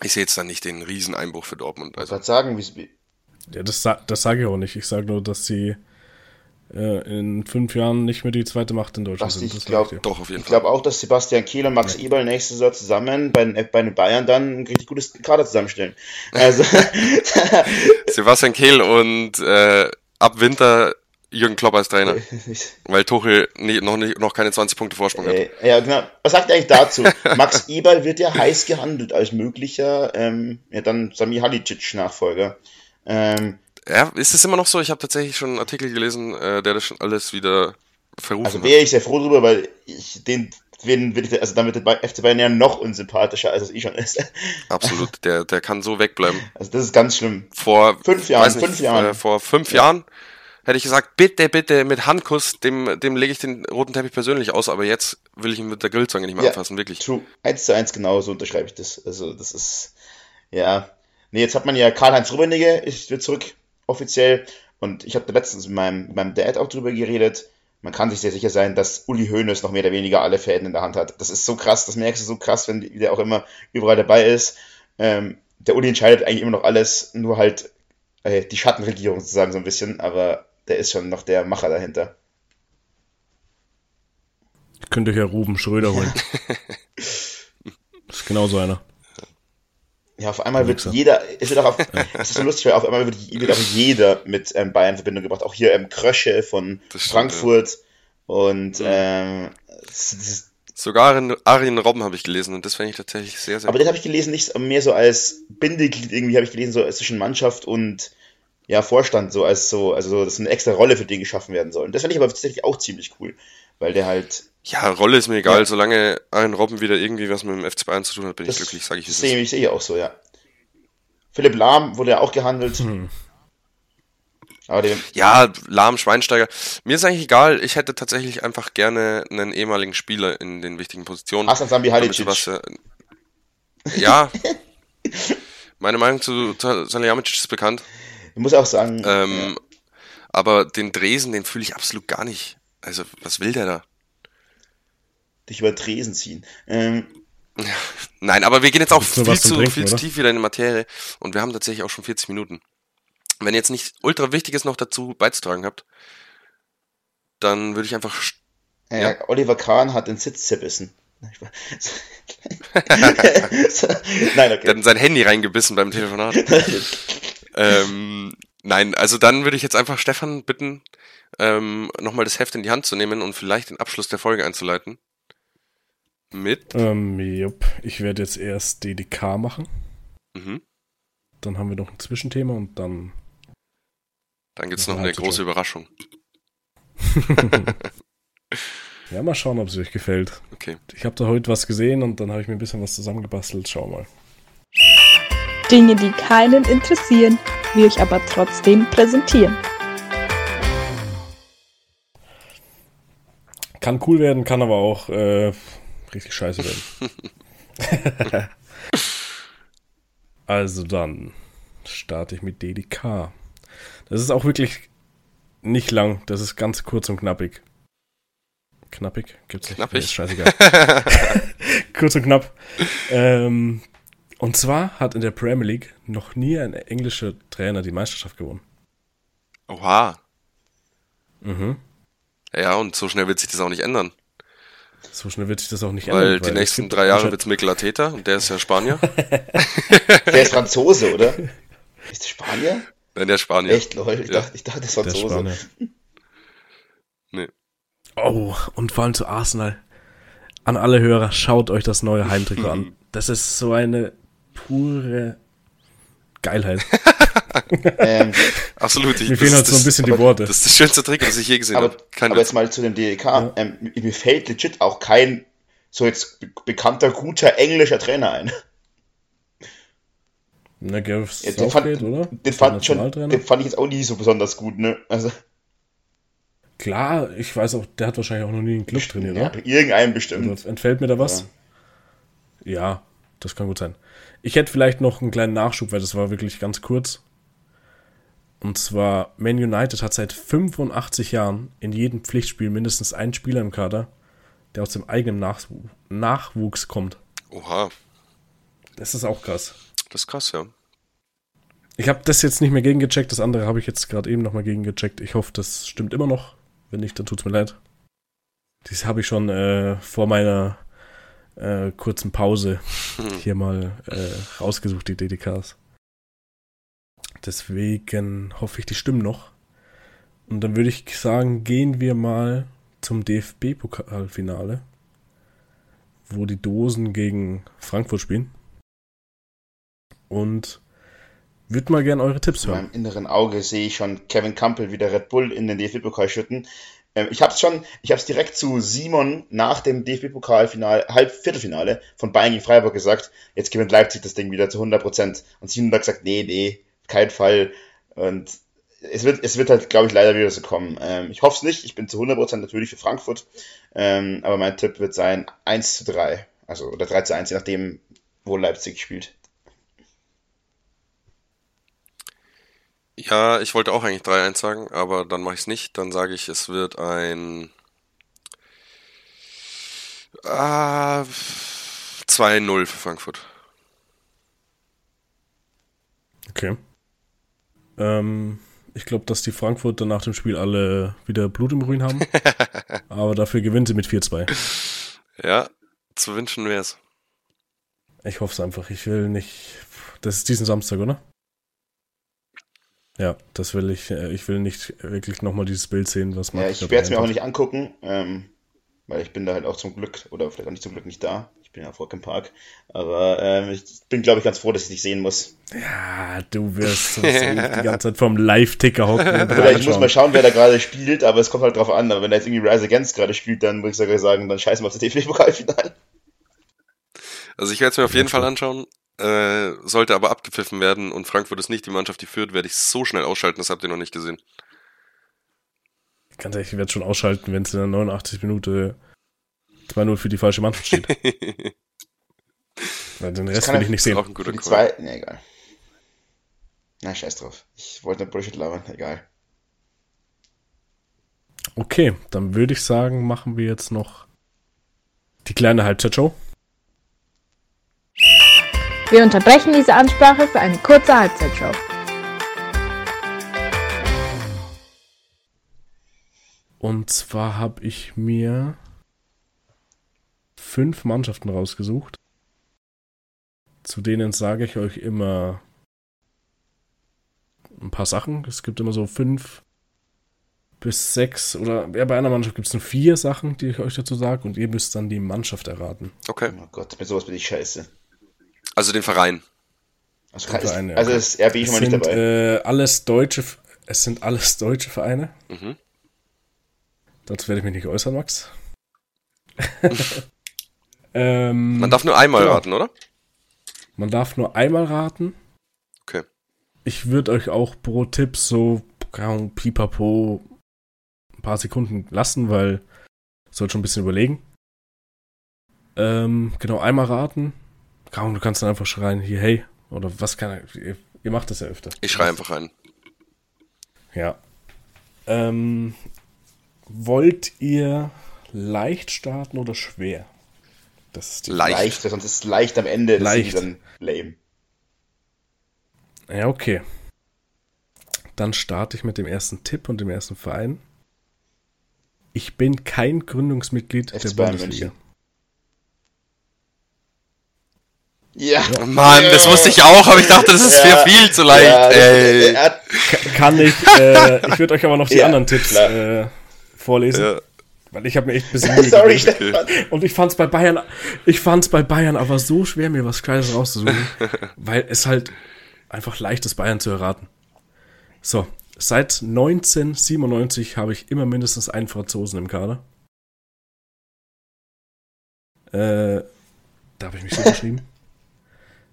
ich sehe jetzt dann nicht den Rieseneinbruch für Dortmund. Also. Ich sagen, wie ja, das, das sage ich auch nicht. Ich sage nur, dass sie in fünf Jahren nicht mehr die zweite Macht in Deutschland sind. Ich glaube glaub auch, dass Sebastian Kehl und Max ja. Eberl nächste Saison zusammen bei, bei den Bayern dann ein richtig gutes Kader zusammenstellen. Also Sebastian Kehl und äh, ab Winter Jürgen Klopp als Trainer. weil Tuchel nie, noch, nicht, noch keine 20 Punkte Vorsprung hat. Äh, ja, genau. Was sagt er eigentlich dazu? Max Eberl wird ja heiß gehandelt als möglicher, ähm, ja dann Sami Halicic-Nachfolger. Ähm, ja, ist es immer noch so? Ich habe tatsächlich schon einen Artikel gelesen, äh, der das schon alles wieder verrufen Also wäre ich sehr froh drüber, weil ich den will ich, also damit der FC Bayern ja noch unsympathischer, als es eh schon ist. Absolut, der, der kann so wegbleiben. Also das ist ganz schlimm. Vor fünf Jahren, nicht, fünf Jahren. Äh, vor fünf ja. Jahren hätte ich gesagt, bitte, bitte, mit Handkuss, dem, dem lege ich den roten Teppich persönlich aus, aber jetzt will ich ihn mit der Grillzange nicht mehr ja, anfassen, wirklich. True. Eins zu eins genau so unterschreibe ich das. Also das ist, ja. Nee, jetzt hat man ja Karl-Heinz Rummenigge, ist wieder zurück, offiziell. Und ich habe letztens mit meinem, mit meinem Dad auch drüber geredet man kann sich sehr sicher sein, dass Uli Hoeneß noch mehr oder weniger alle Fäden in der Hand hat. Das ist so krass, das merkst du so krass, wenn der auch immer überall dabei ist. Ähm, der Uli entscheidet eigentlich immer noch alles, nur halt äh, die Schattenregierung sozusagen so ein bisschen, aber der ist schon noch der Macher dahinter. Ich könnte ja Ruben Schröder holen. das ist genau so einer. Ja, auf einmal wird jeder, es wird auch auf, es ist so lustig, weil auf einmal wird, wird auch jeder mit ähm, Bayern in Verbindung gebracht. Auch hier ähm, Krösche von stimmt, Frankfurt ja. und ähm, das, das, Sogar in Arjen Robben habe ich gelesen und das fände ich tatsächlich sehr, sehr Aber cool. den habe ich gelesen, nicht mehr so als Bindeglied irgendwie, habe ich gelesen, so zwischen Mannschaft und ja, Vorstand, so als so, also dass eine extra Rolle für den geschaffen werden soll. Und das fände ich aber tatsächlich auch ziemlich cool, weil der halt ja, Rolle ist mir egal, ja. solange ein Robben wieder irgendwie was mit dem FC Bayern zu tun hat, bin das ich glücklich, sage ich. Das sehe ich sehe auch so, ja. Philipp Lahm wurde ja auch gehandelt. Hm. Aber den ja, Lahm, Schweinsteiger. Mir ist eigentlich egal, ich hätte tatsächlich einfach gerne einen ehemaligen Spieler in den wichtigen Positionen. Hasan Sambi Halicic. Was, äh, ja. Meine Meinung zu Salihamidzic ist bekannt. Ich muss auch sagen. Ähm, ja. Aber den Dresen, den fühle ich absolut gar nicht. Also, was will der da? Dich über Tresen ziehen. Ähm, Nein, aber wir gehen jetzt auch viel, zu, trinken, viel zu tief wieder in die Materie und wir haben tatsächlich auch schon 40 Minuten. Wenn ihr jetzt nicht ultra Wichtiges noch dazu beizutragen habt, dann würde ich einfach. Ja, ja. Oliver Kahn hat den Sitz zerbissen. Nein, okay. In sein Handy reingebissen beim Telefonat. ähm, nein, also dann würde ich jetzt einfach Stefan bitten, ähm, nochmal das Heft in die Hand zu nehmen und vielleicht den Abschluss der Folge einzuleiten. Mit? Ähm, jupp. Ich werde jetzt erst DDK machen. Mhm. Dann haben wir noch ein Zwischenthema und dann. Dann gibt es noch eine große Überraschung. ja, mal schauen, ob es euch gefällt. Okay. Ich habe da heute was gesehen und dann habe ich mir ein bisschen was zusammengebastelt. Schau mal. Dinge, die keinen interessieren, wir euch aber trotzdem präsentieren. Kann cool werden, kann aber auch äh, richtig scheiße werden. also dann starte ich mit DDK. Das ist auch wirklich nicht lang, das ist ganz kurz und knappig. Knappig? Gibt's nicht. Knappig? Ist scheißegal. kurz und knapp. Ähm, und zwar hat in der Premier League noch nie ein englischer Trainer die Meisterschaft gewonnen. Oha. Mhm. Ja, und so schnell wird sich das auch nicht ändern. So schnell wird sich das auch nicht weil ändern. Weil die nächsten drei Jahre wird es Mikel Arteta und der ist ja Spanier. der ist Franzose, oder? Ist der Spanier? Nein, der ist Spanier. Echt, lol. Ich, ja. dachte, ich dachte, der ist Franzose. Der ist nee. Oh, und vor allem zu Arsenal. An alle Hörer, schaut euch das neue Heimtrikot an. Das ist so eine pure Geilheit. ähm, Absolut. Ich, mir fehlen halt so ein bisschen die Worte. Das ist das schönste Trick, das ich je gesehen habe. Aber jetzt mal zu dem DEK. Ja. Ähm, mir fällt legit auch kein so jetzt bekannter, guter englischer Trainer ein. Na, Gareth ja, den fand, oder? Den fand, schon, den fand ich jetzt auch nicht so besonders gut, ne? Also. Klar, ich weiß auch, der hat wahrscheinlich auch noch nie einen Club trainiert, ja, oder? Irgendeinen bestimmt. Also, entfällt mir da was? Ja. ja, das kann gut sein. Ich hätte vielleicht noch einen kleinen Nachschub, weil das war wirklich ganz kurz. Und zwar, Man United hat seit 85 Jahren in jedem Pflichtspiel mindestens einen Spieler im Kader, der aus dem eigenen Nachw Nachwuchs kommt. Oha. Das ist auch krass. Das ist krass, ja. Ich habe das jetzt nicht mehr gegengecheckt, das andere habe ich jetzt gerade eben nochmal gegengecheckt. Ich hoffe, das stimmt immer noch. Wenn nicht, dann tut's mir leid. Dies habe ich schon äh, vor meiner äh, kurzen Pause hier mal äh, rausgesucht, die DDKs. Deswegen hoffe ich, die stimmen noch. Und dann würde ich sagen, gehen wir mal zum DFB-Pokalfinale, wo die Dosen gegen Frankfurt spielen. Und würde mal gerne eure Tipps hören. In meinem inneren Auge sehe ich schon Kevin Campbell wieder Red Bull in den DFB-Pokal schütten. Ähm, ich habe es schon, ich habe es direkt zu Simon nach dem DFB-Pokalfinale, Halbviertelfinale von Bayern gegen Freiburg gesagt, jetzt gewinnt Leipzig das Ding wieder zu 100%. Und Simon hat gesagt, nee, nee, kein Fall. Und es wird, es wird halt, glaube ich, leider wieder so kommen. Ähm, ich hoffe es nicht, ich bin zu 100% natürlich für Frankfurt, ähm, aber mein Tipp wird sein 1 zu 3. Also, oder 3 zu 1, je nachdem, wo Leipzig spielt. Ja, ich wollte auch eigentlich 3-1 sagen, aber dann mache ich es nicht. Dann sage ich, es wird ein äh, 2-0 für Frankfurt. Okay. Ähm, ich glaube, dass die Frankfurter nach dem Spiel alle wieder Blut im Ruin haben. aber dafür gewinnen sie mit 4-2. Ja, zu wünschen wäre es. Ich hoffe es einfach. Ich will nicht. Das ist diesen Samstag, oder? Ja, das will ich. Äh, ich will nicht wirklich nochmal dieses Bild sehen, was man. Ja, ich werde es mir auch nicht angucken, ähm, weil ich bin da halt auch zum Glück, oder vielleicht auch nicht zum Glück nicht da. Ich bin ja vor im Park. Aber ähm, ich bin, glaube ich, ganz froh, dass ich es nicht sehen muss. Ja, du wirst die ganze Zeit vom Live-Ticker hocken. Oder ich muss mal schauen, wer da gerade spielt, aber es kommt halt drauf an. Aber wenn da jetzt irgendwie Rise Against gerade spielt, dann muss ich sogar sagen, dann scheißen wir auf das DFB-Pokalfinale. Also ich werde es mir auf jeden Fall anschauen. Äh, sollte aber abgepfiffen werden und Frankfurt ist nicht die Mannschaft, die führt, werde ich so schnell ausschalten, das habt ihr noch nicht gesehen. Ganz ehrlich, ich werde schon ausschalten, wenn es in der 89 Minute 2-0 für die falsche Mannschaft steht. Weil den Rest will ich nicht sehen. Auch ein guter Call. Zwei, nee, egal. Na, scheiß drauf. Ich wollte nicht Bullshit labern, egal. Okay, dann würde ich sagen, machen wir jetzt noch die kleine Halbzeitshow. Wir unterbrechen diese Ansprache für eine kurze Halbzeitshow. Und zwar habe ich mir fünf Mannschaften rausgesucht. Zu denen sage ich euch immer ein paar Sachen. Es gibt immer so fünf bis sechs oder ja, bei einer Mannschaft gibt es nur vier Sachen, die ich euch dazu sage und ihr müsst dann die Mannschaft erraten. Okay. Oh Gott, mit sowas bin ich scheiße. Also den Verein. Also, Verein, ja. also ist RB schon mal nicht dabei. Äh, alles deutsche, es sind alles deutsche Vereine. Mhm. Dazu werde ich mich nicht äußern, Max. ähm, Man darf nur einmal genau. raten, oder? Man darf nur einmal raten. Okay. Ich würde euch auch pro Tipp so pipapo ein paar Sekunden lassen, weil ich soll schon ein bisschen überlegen. Ähm, genau, einmal raten. Kaum, du kannst dann einfach schreien, hier, hey, oder was kann er, ihr, ihr macht das ja öfter. Ich schreie einfach rein. Ja. Ähm, wollt ihr leicht starten oder schwer? Das ist leicht. leicht, sonst ist es leicht am Ende, das leicht. dann lame. Ja, okay. Dann starte ich mit dem ersten Tipp und dem ersten Verein. Ich bin kein Gründungsmitglied FC der Bundesliga. München. Ja. ja. Mann, das wusste ich auch, aber ich dachte, das ist ja. viel zu leicht. Ja, ey. Kann ich. Äh, ich würde euch aber noch die anderen Tipps äh, vorlesen. Weil ich habe mir echt ein bisschen Sorry, Stefan. Und ich fand's bei Bayern, ich fand's bei Bayern aber so schwer, mir was Kleines rauszusuchen, weil es halt einfach leicht ist, Bayern zu erraten. So, seit 1997 habe ich immer mindestens einen Franzosen im Kader. Äh, da habe ich mich so geschrieben.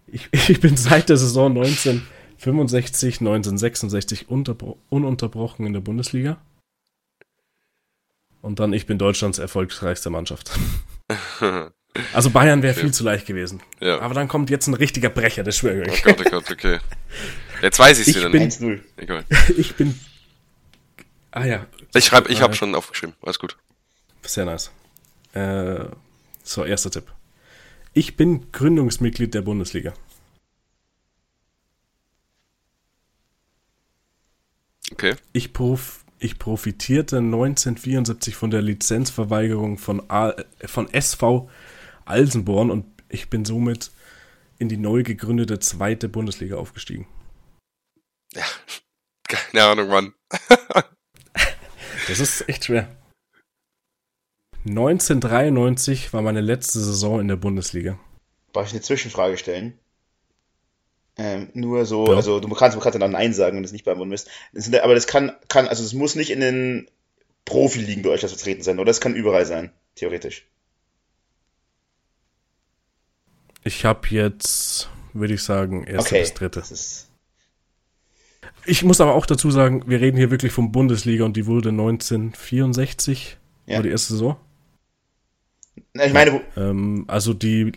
Ich, ich bin seit der Saison 1965, 1966 ununterbrochen in der Bundesliga. Und dann, ich bin Deutschlands erfolgreichste Mannschaft. also Bayern wäre okay. viel zu leicht gewesen. Ja. Aber dann kommt jetzt ein richtiger Brecher, das schwöre ich. Oh Gott, oh Gott, okay. Jetzt weiß ich's ich wieder. Bin, 1-0. Egal. ich bin. Ah ja. Ich schreibe, ich habe schon aufgeschrieben. Alles gut. Sehr nice. Äh, so, erster Tipp. Ich bin Gründungsmitglied der Bundesliga. Okay. Ich, prof, ich profitierte 1974 von der Lizenzverweigerung von, A, von SV Alsenborn und ich bin somit in die neu gegründete zweite Bundesliga aufgestiegen. Ja, keine Ahnung, Mann. das ist echt schwer. 1993 war meine letzte Saison in der Bundesliga. Darf ich eine Zwischenfrage stellen? Ähm, nur so, ja. also du kannst, du kannst dann Nein sagen, wenn das nicht beantworten bist. Das aber das kann, kann, also es muss nicht in den Profiligen Deutschlands vertreten sein, oder? Es kann überall sein, theoretisch. Ich habe jetzt, würde ich sagen, erste okay, bis dritte. Ich muss aber auch dazu sagen, wir reden hier wirklich von Bundesliga und die wurde 1964, ja. war die erste Saison. Ich meine, ähm, also die,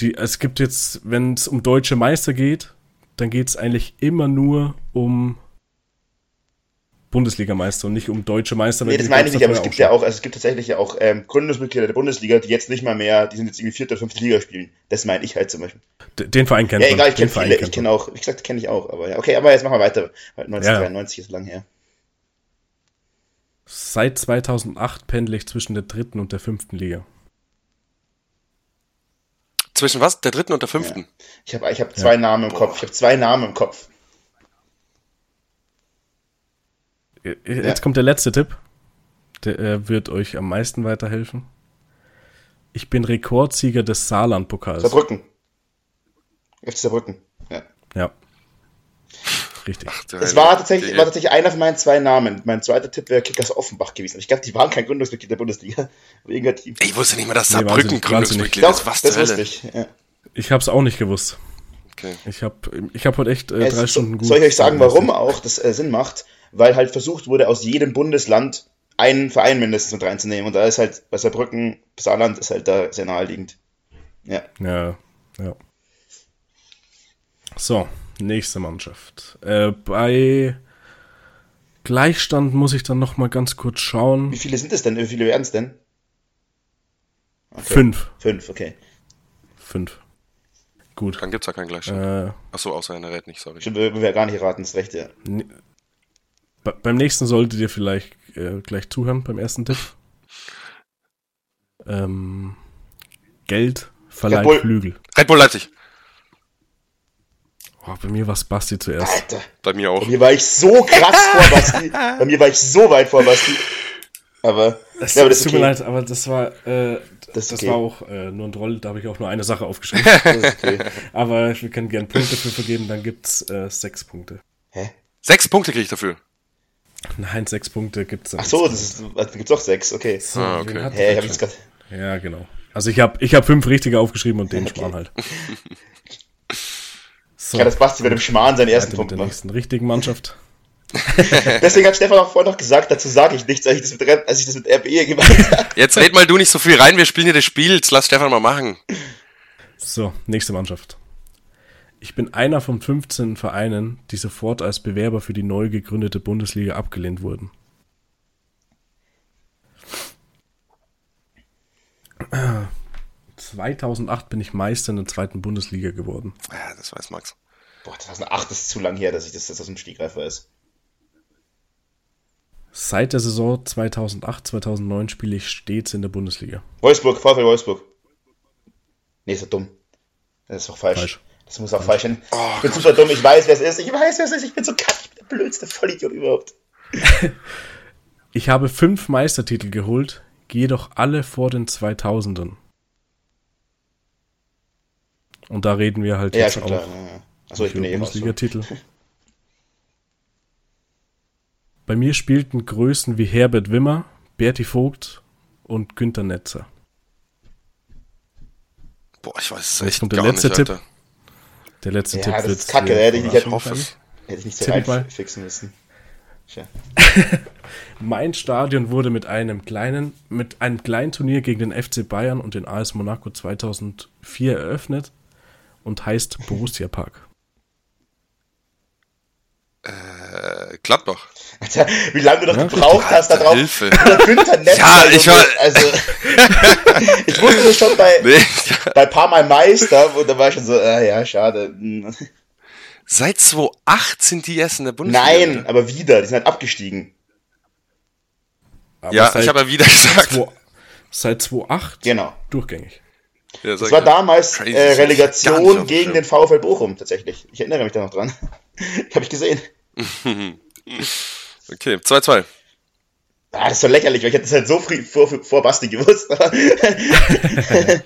die, es gibt jetzt, wenn es um deutsche Meister geht, dann geht es eigentlich immer nur um Bundesligameister und nicht um deutsche Meister. Nee, das meine ich nicht, aber es gibt ja auch, also es gibt tatsächlich ja auch ähm, Gründungsmitglieder der Bundesliga, die jetzt nicht mal mehr, die sind jetzt irgendwie vierte oder fünfte Liga spielen. Das meine ich halt zum Beispiel. Den Verein kennt Ja, egal, ich kenne viele, ich kenne auch, wie gesagt, kenne ich auch, aber ja, okay, aber jetzt machen wir weiter. 1993 ja. ist lang her. Seit 2008 pendle ich zwischen der dritten und der fünften Liga. Zwischen was? Der dritten und der fünften? Ja. Ich habe ich hab zwei ja. Namen im Boah. Kopf. Ich habe zwei Namen im Kopf. Jetzt ja. kommt der letzte Tipp. Der äh, wird euch am meisten weiterhelfen. Ich bin Rekordsieger des Saarland-Pokals. Saarbrücken. FC Saarbrücken. Ja. Ja. Richtig. Ach, es war tatsächlich, war tatsächlich einer von meinen zwei Namen. Mein zweiter Tipp wäre Kickers Offenbach gewesen. Ich glaube, die waren kein Gründungsmitglied der Bundesliga. Ich wusste nicht mal, dass Saarbrücken nee, Gründungsmitglied ist. Was das wusste ich. Ja. Ich habe es auch nicht gewusst. Okay. Ich habe ich hab heute echt äh, drei Stunden gut. Soll ich euch sagen, warum auch das äh, Sinn macht? Weil halt versucht wurde, aus jedem Bundesland einen Verein mindestens mit reinzunehmen. Und da ist halt bei Saarbrücken, Saarland ist halt da sehr naheliegend. Ja. Ja, ja. So, nächste Mannschaft. Äh, bei Gleichstand muss ich dann noch mal ganz kurz schauen. Wie viele sind es denn? Wie viele werden es denn? Okay. Fünf. Fünf, okay. Fünf. Gut. Dann gibt's ja keinen Gleichstand. Äh, Achso, außer er rät nicht, sorry. Stimmt, wir gar nicht raten, ist recht, ja. beim nächsten solltet ihr vielleicht äh, gleich zuhören, beim ersten Tipp. Ähm, Geld verleiht Flügel. Red Bull Leipzig. Oh, bei mir war es Basti zuerst. Alter. Bei mir auch. Bei mir war ich so krass vor Basti. Bei mir war ich so weit vor Basti. Aber, das, ja, aber das tut okay. mir leid, aber das war, äh, das, das okay. war auch äh, nur ein Troll, da habe ich auch nur eine Sache aufgeschrieben. okay. aber wir können gerne Punkte dafür vergeben, dann gibt's äh, sechs Punkte. Hä? Sechs Punkte kriege ich dafür? Nein, sechs Punkte gibt's. Ach so, das ist, also gibt's auch sechs, okay. So, ah, okay. Hä, ich hab jetzt grad... Ja, genau. Also ich habe ich hab fünf richtige aufgeschrieben und den okay. Schmarrn halt. So. Ja, das Basti mit dem Schmarrn seinen ersten Punkt mit der nächsten richtigen Mannschaft. Deswegen hat Stefan auch vorhin noch gesagt, dazu sage ich nichts, als ich das mit, als ich das mit RBE gemacht habe. Jetzt red mal du nicht so viel rein, wir spielen hier das Spiel, jetzt lass Stefan mal machen. So, nächste Mannschaft. Ich bin einer von 15 Vereinen, die sofort als Bewerber für die neu gegründete Bundesliga abgelehnt wurden. Ah. 2008 bin ich Meister in der zweiten Bundesliga geworden. Ja, das weiß Max. Boah, 2008 ist zu lang her, dass ich das, das aus dem Stegreif weiß. Seit der Saison 2008, 2009 spiele ich stets in der Bundesliga. Wolfsburg, VfL Wolfsburg. Nee, ist doch dumm. Das ist doch falsch. falsch. Das muss auch falsch sein. Oh, ich bin Gott. super dumm, ich weiß, wer es ist. Ich weiß, wer es ist. Ich bin so kack, ich bin der blödste Vollidiot überhaupt. ich habe fünf Meistertitel geholt, gehe doch alle vor den 2000ern. Und da reden wir halt ja, jetzt auch klar, ja. Achso, ich bin eh Bundesliga-Titel. Bei mir spielten Größen wie Herbert Wimmer, Berti Vogt und Günter Netzer. Boah, ich weiß es echt und der letzte nicht, Tipp. Alter. Der letzte ja, Tipp das ist kacke, hätte ich nicht, hätte, hätte ich nicht so reinfixen müssen. mein Stadion wurde mit einem kleinen, mit einem kleinen Turnier gegen den FC Bayern und den AS Monaco 2004 eröffnet und heißt Borussia Park? Äh, Gladbach. Alter, wie lange du doch ja, gebraucht hast da drauf. Hilfe. Günther Netz ja, ich war, also, ich wusste das schon bei, nee, ja. bei paar Mal Meister, und da war ich schon so, äh, ja, schade. Seit 2008 sind die erst in der Bundesliga. Nein, aber wieder, die sind halt abgestiegen. Aber ja, ich habe ja wieder gesagt. 2, seit 2008 genau. durchgängig. Ja, das war damals äh, Relegation gegen den VfL Bochum tatsächlich. Ich erinnere mich da noch dran. Habe ich gesehen. okay, 2-2. Ah, das ist so lächerlich, weil ich hätte es halt so früh vor, vor Basti gewusst.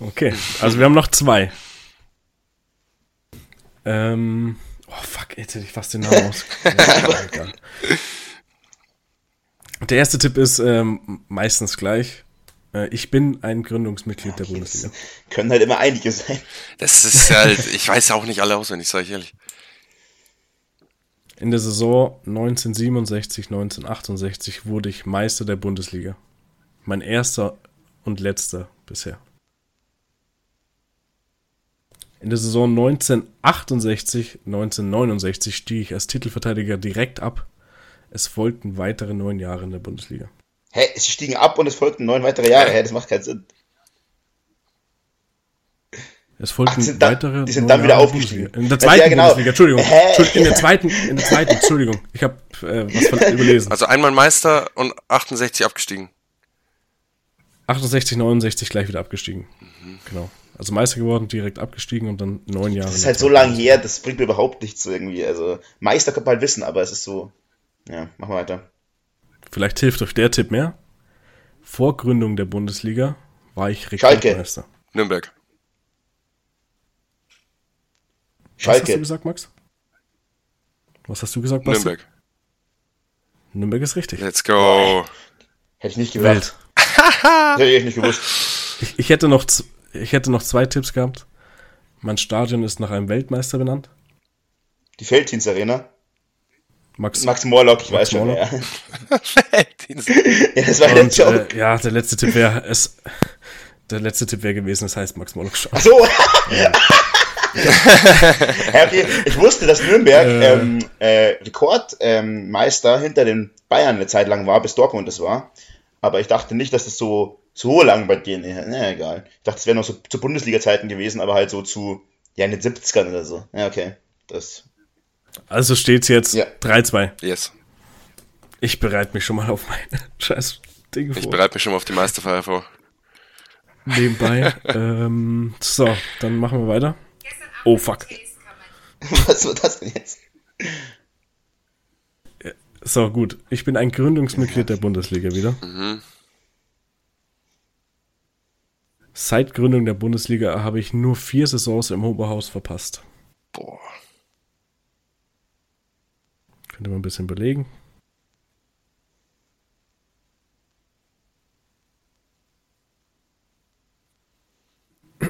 okay, also wir haben noch zwei. Ähm, oh fuck, jetzt hätte ich fast den Namen aus. Der erste Tipp ist ähm, meistens gleich. Äh, ich bin ein Gründungsmitglied okay, der Bundesliga. Können halt immer einige sein. Das ist halt, ich weiß auch nicht alle auswendig, sage ich ehrlich. In der Saison 1967, 1968 wurde ich Meister der Bundesliga. Mein erster und letzter bisher. In der Saison 1968, 1969 stieg ich als Titelverteidiger direkt ab. Es folgten weitere neun Jahre in der Bundesliga. Hä, sie stiegen ab und es folgten neun weitere Jahre. Hä, das macht keinen Sinn. Es folgten Ach, weitere. Die sind dann wieder aufgestiegen. In der zweiten ja, genau. Bundesliga, Entschuldigung. Hä? In der zweiten, in der zweiten, Entschuldigung. Ich habe äh, was überlesen. Also einmal Meister und 68 abgestiegen. 68, 69 gleich wieder abgestiegen. Mhm. Genau. Also Meister geworden, direkt abgestiegen und dann neun Jahre. Das ist halt so lange her, das bringt mir überhaupt nichts so irgendwie. Also Meister könnte man halt wissen, aber es ist so. Ja, machen wir weiter. Vielleicht hilft euch der Tipp mehr. Vor Gründung der Bundesliga war ich Rekordmeister. Nürnberg. Schalke. Was hast du gesagt, Max? Was hast du gesagt, Basti? Nürnberg. Nürnberg ist richtig. Let's go. Hätte ich nicht gewählt. Hätte ich nicht gewusst. Ich, ich, hätte noch, ich hätte noch zwei Tipps gehabt. Mein Stadion ist nach einem Weltmeister benannt. Die Felddienst Arena. Max, Max Morlock, ich Max weiß Morlock. schon, ja. ja, das war Und, der äh, Ja, der letzte Tipp wäre es. Der letzte Tipp wäre gewesen, es heißt Max Morlock. Ach so. Ja. okay, ich wusste, dass Nürnberg äh. ähm, äh, Rekordmeister ähm, hinter den Bayern eine Zeit lang war, bis Dortmund das war. Aber ich dachte nicht, dass das so, so lang bei denen ist. Na, egal. Ich dachte, es wäre noch so zu Bundesliga-Zeiten gewesen, aber halt so zu, ja, in den 70ern oder so. Ja, okay. Das also steht's jetzt ja. 3-2. Yes. Ich bereite mich schon mal auf meine scheiß Dinge vor. Ich bereite mich schon mal auf die Meisterfeier vor. Nebenbei. ähm, so, dann machen wir weiter. Oh fuck. Was war das denn jetzt? So, gut. Ich bin ein Gründungsmitglied der Bundesliga wieder. Mhm. Seit Gründung der Bundesliga habe ich nur vier Saisons im Oberhaus verpasst. Boah. Könnte man ein bisschen belegen.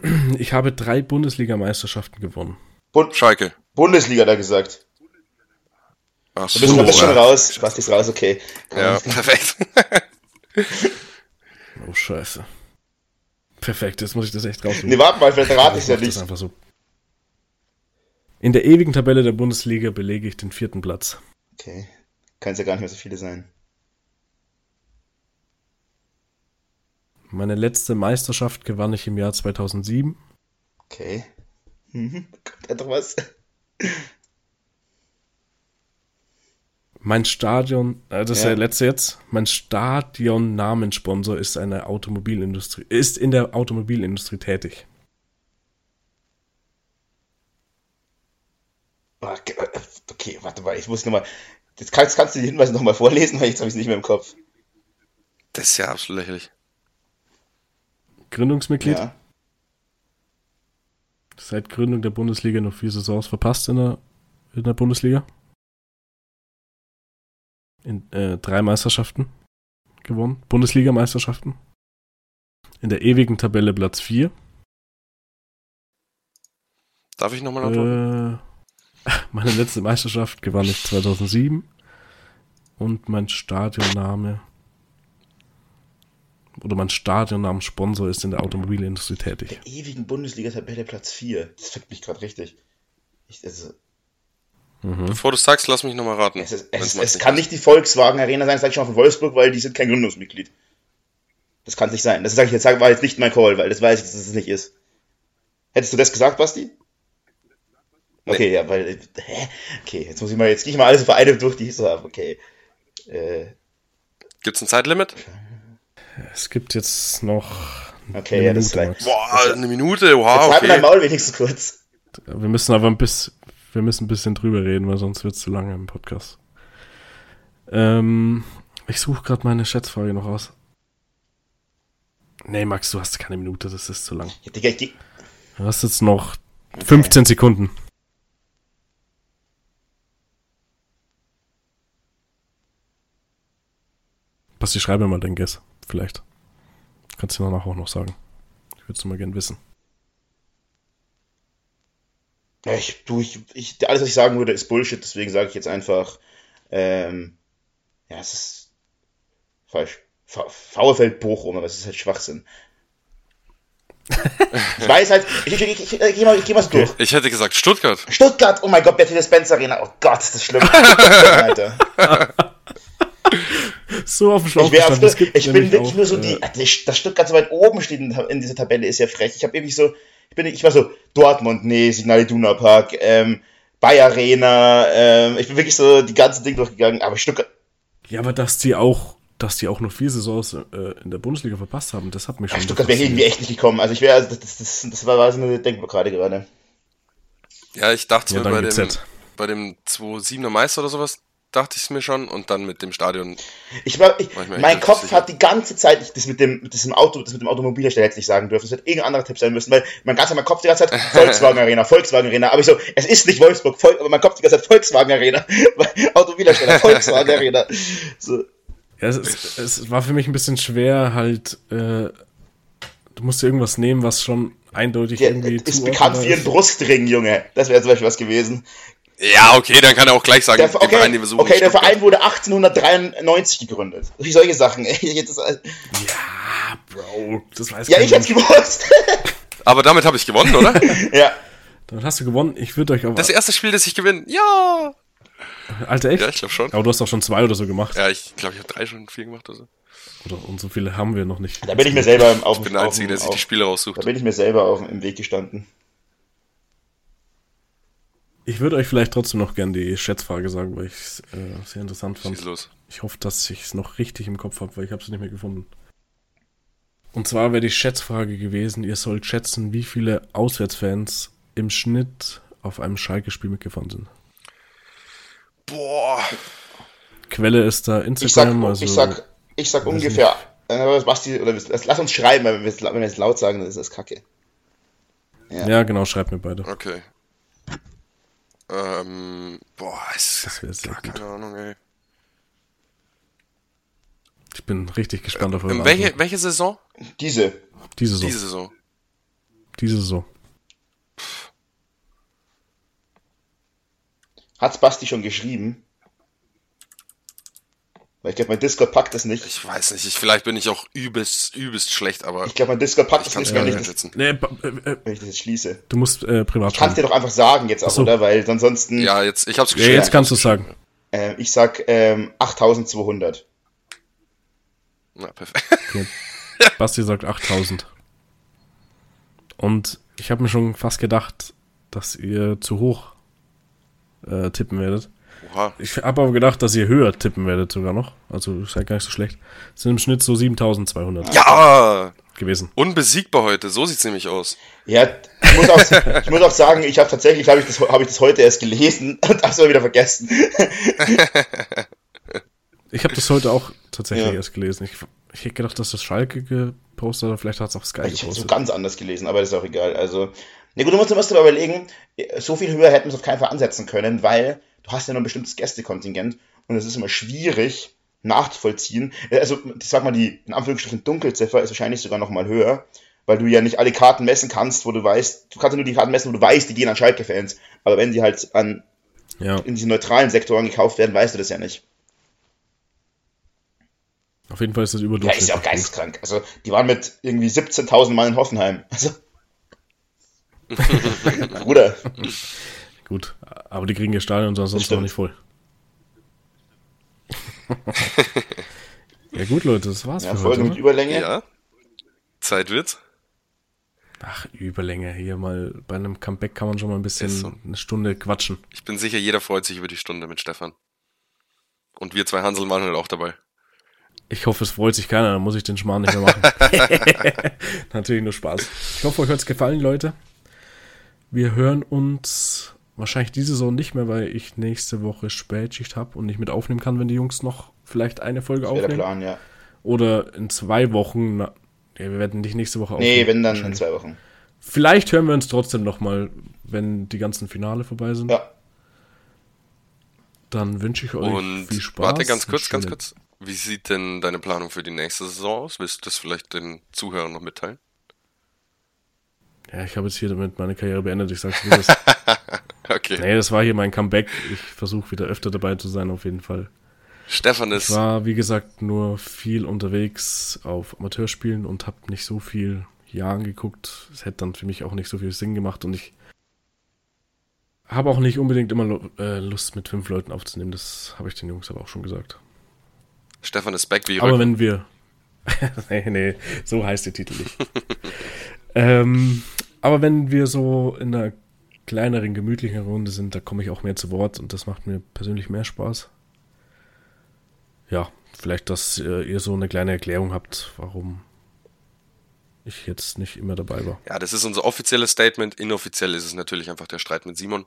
Ich habe drei Bundesligameisterschaften gewonnen. Bund Schalke. Bundesliga da gesagt. Ach so, du bist, du bist schon raus. Spaß ist raus, okay. Ja, perfekt. oh, scheiße. Perfekt, jetzt muss ich das echt rausnehmen. Nee, warte mal, vielleicht rate ich ja nicht. einfach so. In der ewigen Tabelle der Bundesliga belege ich den vierten Platz. Okay. Kann es ja gar nicht mehr so viele sein. Meine letzte Meisterschaft gewann ich im Jahr 2007. Okay. Mhm. Kommt einfach was. Mein Stadion, äh, das ja. ist der letzte jetzt. Mein Stadion-Namenssponsor ist eine Automobilindustrie, ist in der Automobilindustrie tätig. Okay, warte mal, ich muss nochmal. Jetzt kannst, kannst du die Hinweise nochmal vorlesen, weil jetzt habe ich es nicht mehr im Kopf. Das ist ja absolut lächerlich. Gründungsmitglied? Ja. Seit Gründung der Bundesliga noch vier Saisons verpasst in der, in der Bundesliga. In äh, drei Meisterschaften gewonnen. Bundesligameisterschaften. In der ewigen Tabelle Platz 4. Darf ich nochmal antworten? Äh, meine letzte Meisterschaft gewann ich 2007 und mein Stadionname oder mein Stadionnamensponsor ist in der Automobilindustrie tätig. Der ewigen Bundesliga-Tabelle Platz 4. Das fickt mich gerade richtig. Ich, also, mhm. Bevor du sagst, lass mich nochmal raten. Es, ist, es, es kann nicht die Volkswagen Arena sein, sag ich schon von Wolfsburg, weil die sind kein Gründungsmitglied. Das kann nicht sein. Das sage ich jetzt, war jetzt nicht mein Call, weil das weiß ich, dass es das nicht ist. Hättest du das gesagt, Basti? Okay, nee. ja, weil. Hä? Okay, jetzt muss ich mal, jetzt gehe ich mal alles für eine durch, die ich so habe. Okay. Äh. Gibt's ein Zeitlimit? Es gibt jetzt noch. Okay, ja, das ist Boah, eine Minute, wow. Jetzt okay. dein Maul wenigstens kurz. Wir müssen aber ein bisschen, wir müssen ein bisschen drüber reden, weil sonst wird es zu lange im Podcast. Ähm, ich suche gerade meine Schätzfrage noch aus. Nee, Max, du hast keine Minute, das ist zu lang. Ja, Digga, ich Du hast jetzt noch 15 okay. Sekunden. Basti, schreibe mal dein Guess. Vielleicht. Kannst du danach auch noch sagen. Ich würde es mal gern wissen. Ja, ich, du, ich, ich, alles, was ich sagen würde, ist Bullshit, deswegen sage ich jetzt einfach, ähm, ja, es ist falsch. VfL Bochum, aber es ist halt Schwachsinn. ich weiß halt, ich, ich, ich, ich, ich gehe mal, geh mal so durch. Ich hätte gesagt Stuttgart. Stuttgart, oh mein Gott, Mercedes-Benz Arena, oh Gott, ist das schlimm. Alter. So auf dem Schlauch ich, auf, ich bin wirklich auch, nur so die, äh, dass Stuttgart so weit oben steht in, in dieser Tabelle ist ja frech. Ich habe irgendwie so, ich bin, ich war so Dortmund, nee, Signal Iduna Park, ähm, Bayer Arena, ähm, ich bin wirklich so die ganzen Dinge durchgegangen, aber Stuttgart. Ja, aber dass die auch, dass die auch noch vier Saisons äh, in der Bundesliga verpasst haben, das hat mich schon. Ja, Stuttgart wäre irgendwie echt nicht gekommen. Also ich wäre, das, das, das, das war, war so eine Denkblockade gerade. Ja, ich dachte ja, mir bei dem, bei dem 2-7er Meister oder sowas, dachte ich es mir schon und dann mit dem Stadion. Ich war, ich, war ich mein Kopf sicher. hat die ganze Zeit, ich, das mit dem, mit diesem Auto, das mit dem Automobilhersteller hätte ich nicht sagen dürfen. Es wird irgendein anderer Tipp sein müssen, weil mein ganzer mein Kopf die ganze Zeit Volkswagen Arena, Volkswagen Arena. Aber ich so, es ist nicht Wolfsburg, Vol aber mein Kopf die ganze Zeit Volkswagen Arena, Automobilhersteller, Volkswagen Arena. So. Ja, es, ist, es war für mich ein bisschen schwer, halt, äh, du musst dir irgendwas nehmen, was schon eindeutig Der, irgendwie. Ist bekannt wie ein Brustring, Junge. Das wäre zum Beispiel was gewesen. Ja, okay, dann kann er auch gleich sagen, der, okay, den Verein, den wir suchen. Okay, der Verein wurde 1893 gegründet. Wie solche Sachen. Jetzt ist, ja, Bro, das weiß ich Ja, ich hätte gewusst. Aber damit habe ich gewonnen, oder? ja. Dann hast du gewonnen. Ich würde euch aber. Das erste Spiel, das ich gewinne. Ja. Alter, echt? Ja, ich glaube schon. Aber du hast auch schon zwei oder so gemacht. Ja, ich glaube, ich habe drei schon vier gemacht oder so. Oder, und so viele haben wir noch nicht. Da bin ich mir selber auf Ich bin der Einzige, der sich die Spiele raussucht. Da bin ich mir selber auf, im Weg gestanden. Ich würde euch vielleicht trotzdem noch gern die Schätzfrage sagen, weil ich es äh, sehr interessant fand. Schieß los. Ich hoffe, dass ich es noch richtig im Kopf habe, weil ich habe es nicht mehr gefunden. Und zwar wäre die Schätzfrage gewesen, ihr sollt schätzen, wie viele Auswärtsfans im Schnitt auf einem Schalke-Spiel mitgefahren sind. Boah. Quelle ist da Instagram. Ich sag, also, ich sag, ich sag ungefähr, äh, Basti, oder lass uns schreiben, wenn wir, wenn wir es laut sagen, dann ist das kacke. Ja. ja, genau, schreibt mir beide. Okay. Ähm, boah, ist das wäre sehr keine Ahnung, ey. Ich bin richtig gespannt auf eure welche, welche Saison? Diese. Diese Saison. Diese Saison. Diese Saison. Hat Basti schon geschrieben? Weil ich glaube, mein Discord packt das nicht. Ich weiß nicht, ich, vielleicht bin ich auch übelst, übelst schlecht, aber. Ich glaube, mein Discord packt das nicht, wenn, ich das, nee, äh, wenn ich das jetzt schließe. Du musst äh, privat Ich kann dir doch einfach sagen jetzt auch, so. oder? Weil ansonsten. Ja, jetzt, ich hab's geschrieben. Ja, jetzt kannst du sagen. Äh, ich sag ähm, 8200. Na, perfekt. Okay. Basti sagt 8000. Und ich habe mir schon fast gedacht, dass ihr zu hoch äh, tippen werdet. Oha. Ich habe aber gedacht, dass ihr höher tippen werdet sogar noch. Also ist halt gar nicht so schlecht. Es sind im Schnitt so 7200. Ja! Gewesen. Unbesiegbar heute, so sieht's nämlich aus. Ja, ich muss auch, ich muss auch sagen, ich habe tatsächlich, habe ich, das, hab ich das heute erst gelesen und hab's aber wieder vergessen. ich habe das heute auch tatsächlich ja. erst gelesen. Ich, ich hätte gedacht, dass das Schalke gepostet oder vielleicht hat es auch Sky ich gepostet. Ich habe so ganz anders gelesen, aber das ist auch egal. Also, ne gut, du musst, du musst aber überlegen, so viel höher hätten wir es auf keinen Fall ansetzen können, weil du hast ja noch ein bestimmtes Gästekontingent und es ist immer schwierig nachzuvollziehen. Also, ich sag mal, die in Anführungsstrichen Dunkelziffer ist wahrscheinlich sogar noch mal höher, weil du ja nicht alle Karten messen kannst, wo du weißt, du kannst ja nur die Karten messen, wo du weißt, die gehen an Schalke-Fans. Aber wenn sie halt an ja. in diesen neutralen Sektoren gekauft werden, weißt du das ja nicht. Auf jeden Fall ist das überdurchschnittlich. Ja, ist ja auch geisteskrank. Also, die waren mit irgendwie 17.000 Mal in Hoffenheim. Also. Bruder. Gut, aber die kriegen ihr Stadion sonst noch nicht voll. ja gut, Leute, das war's ja, für Folge heute. mit Überlänge. Ja. Zeit wird. Ach, Überlänge. Hier mal bei einem Comeback kann man schon mal ein bisschen so. eine Stunde quatschen. Ich bin sicher, jeder freut sich über die Stunde mit Stefan. Und wir zwei Hansel machen halt auch dabei. Ich hoffe, es freut sich keiner, dann muss ich den Schmarrn nicht mehr machen. Natürlich nur Spaß. Ich hoffe, euch hat's gefallen, Leute. Wir hören uns wahrscheinlich diese Saison nicht mehr, weil ich nächste Woche Spätschicht habe und nicht mit aufnehmen kann, wenn die Jungs noch vielleicht eine Folge das aufnehmen. Der Plan, ja. Oder in zwei Wochen. Na, ja, wir werden dich nächste Woche aufnehmen. Nee, wenn dann in zwei Wochen. Vielleicht hören wir uns trotzdem noch mal, wenn die ganzen Finale vorbei sind. Ja. Dann wünsche ich euch und viel Spaß. Warte, ganz kurz, ganz kurz. Wie sieht denn deine Planung für die nächste Saison aus? Willst du das vielleicht den Zuhörern noch mitteilen? Ja, ich habe jetzt hier damit meine Karriere beendet. Ich sag's dir das. okay. Nee, das war hier mein Comeback. Ich versuche wieder öfter dabei zu sein, auf jeden Fall. Stefan ist. Ich war, wie gesagt, nur viel unterwegs auf Amateurspielen und habe nicht so viel hier angeguckt. Es hätte dann für mich auch nicht so viel Sinn gemacht und ich habe auch nicht unbedingt immer äh, Lust, mit fünf Leuten aufzunehmen. Das habe ich den Jungs aber auch schon gesagt. Stefan ist back wie Aber wenn wir. nee, nee, so heißt der Titel nicht. ähm, aber wenn wir so in einer kleineren, gemütlichen Runde sind, da komme ich auch mehr zu Wort und das macht mir persönlich mehr Spaß. Ja, vielleicht, dass äh, ihr so eine kleine Erklärung habt, warum ich jetzt nicht immer dabei war. Ja, das ist unser offizielles Statement. Inoffiziell ist es natürlich einfach der Streit mit Simon.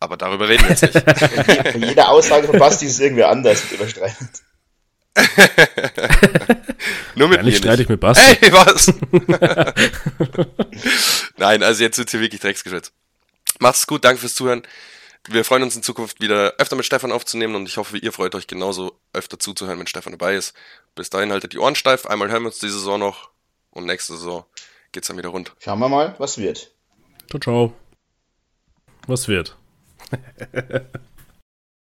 Aber darüber reden wir jetzt nicht. Jede Aussage von Basti ist irgendwie anders überstreitet. Nur mit ja, mir streite ich mit Basti. Hey, was? Nein, also jetzt wird hier wirklich Drecksgeschwätz. Macht's gut, danke fürs Zuhören. Wir freuen uns in Zukunft wieder öfter mit Stefan aufzunehmen und ich hoffe, ihr freut euch genauso öfter zuzuhören, wenn Stefan dabei ist. Bis dahin haltet die Ohren steif. Einmal hören wir uns die Saison noch und nächste Saison geht's dann wieder rund. Schauen wir mal, was wird. Ciao, ciao. Was wird?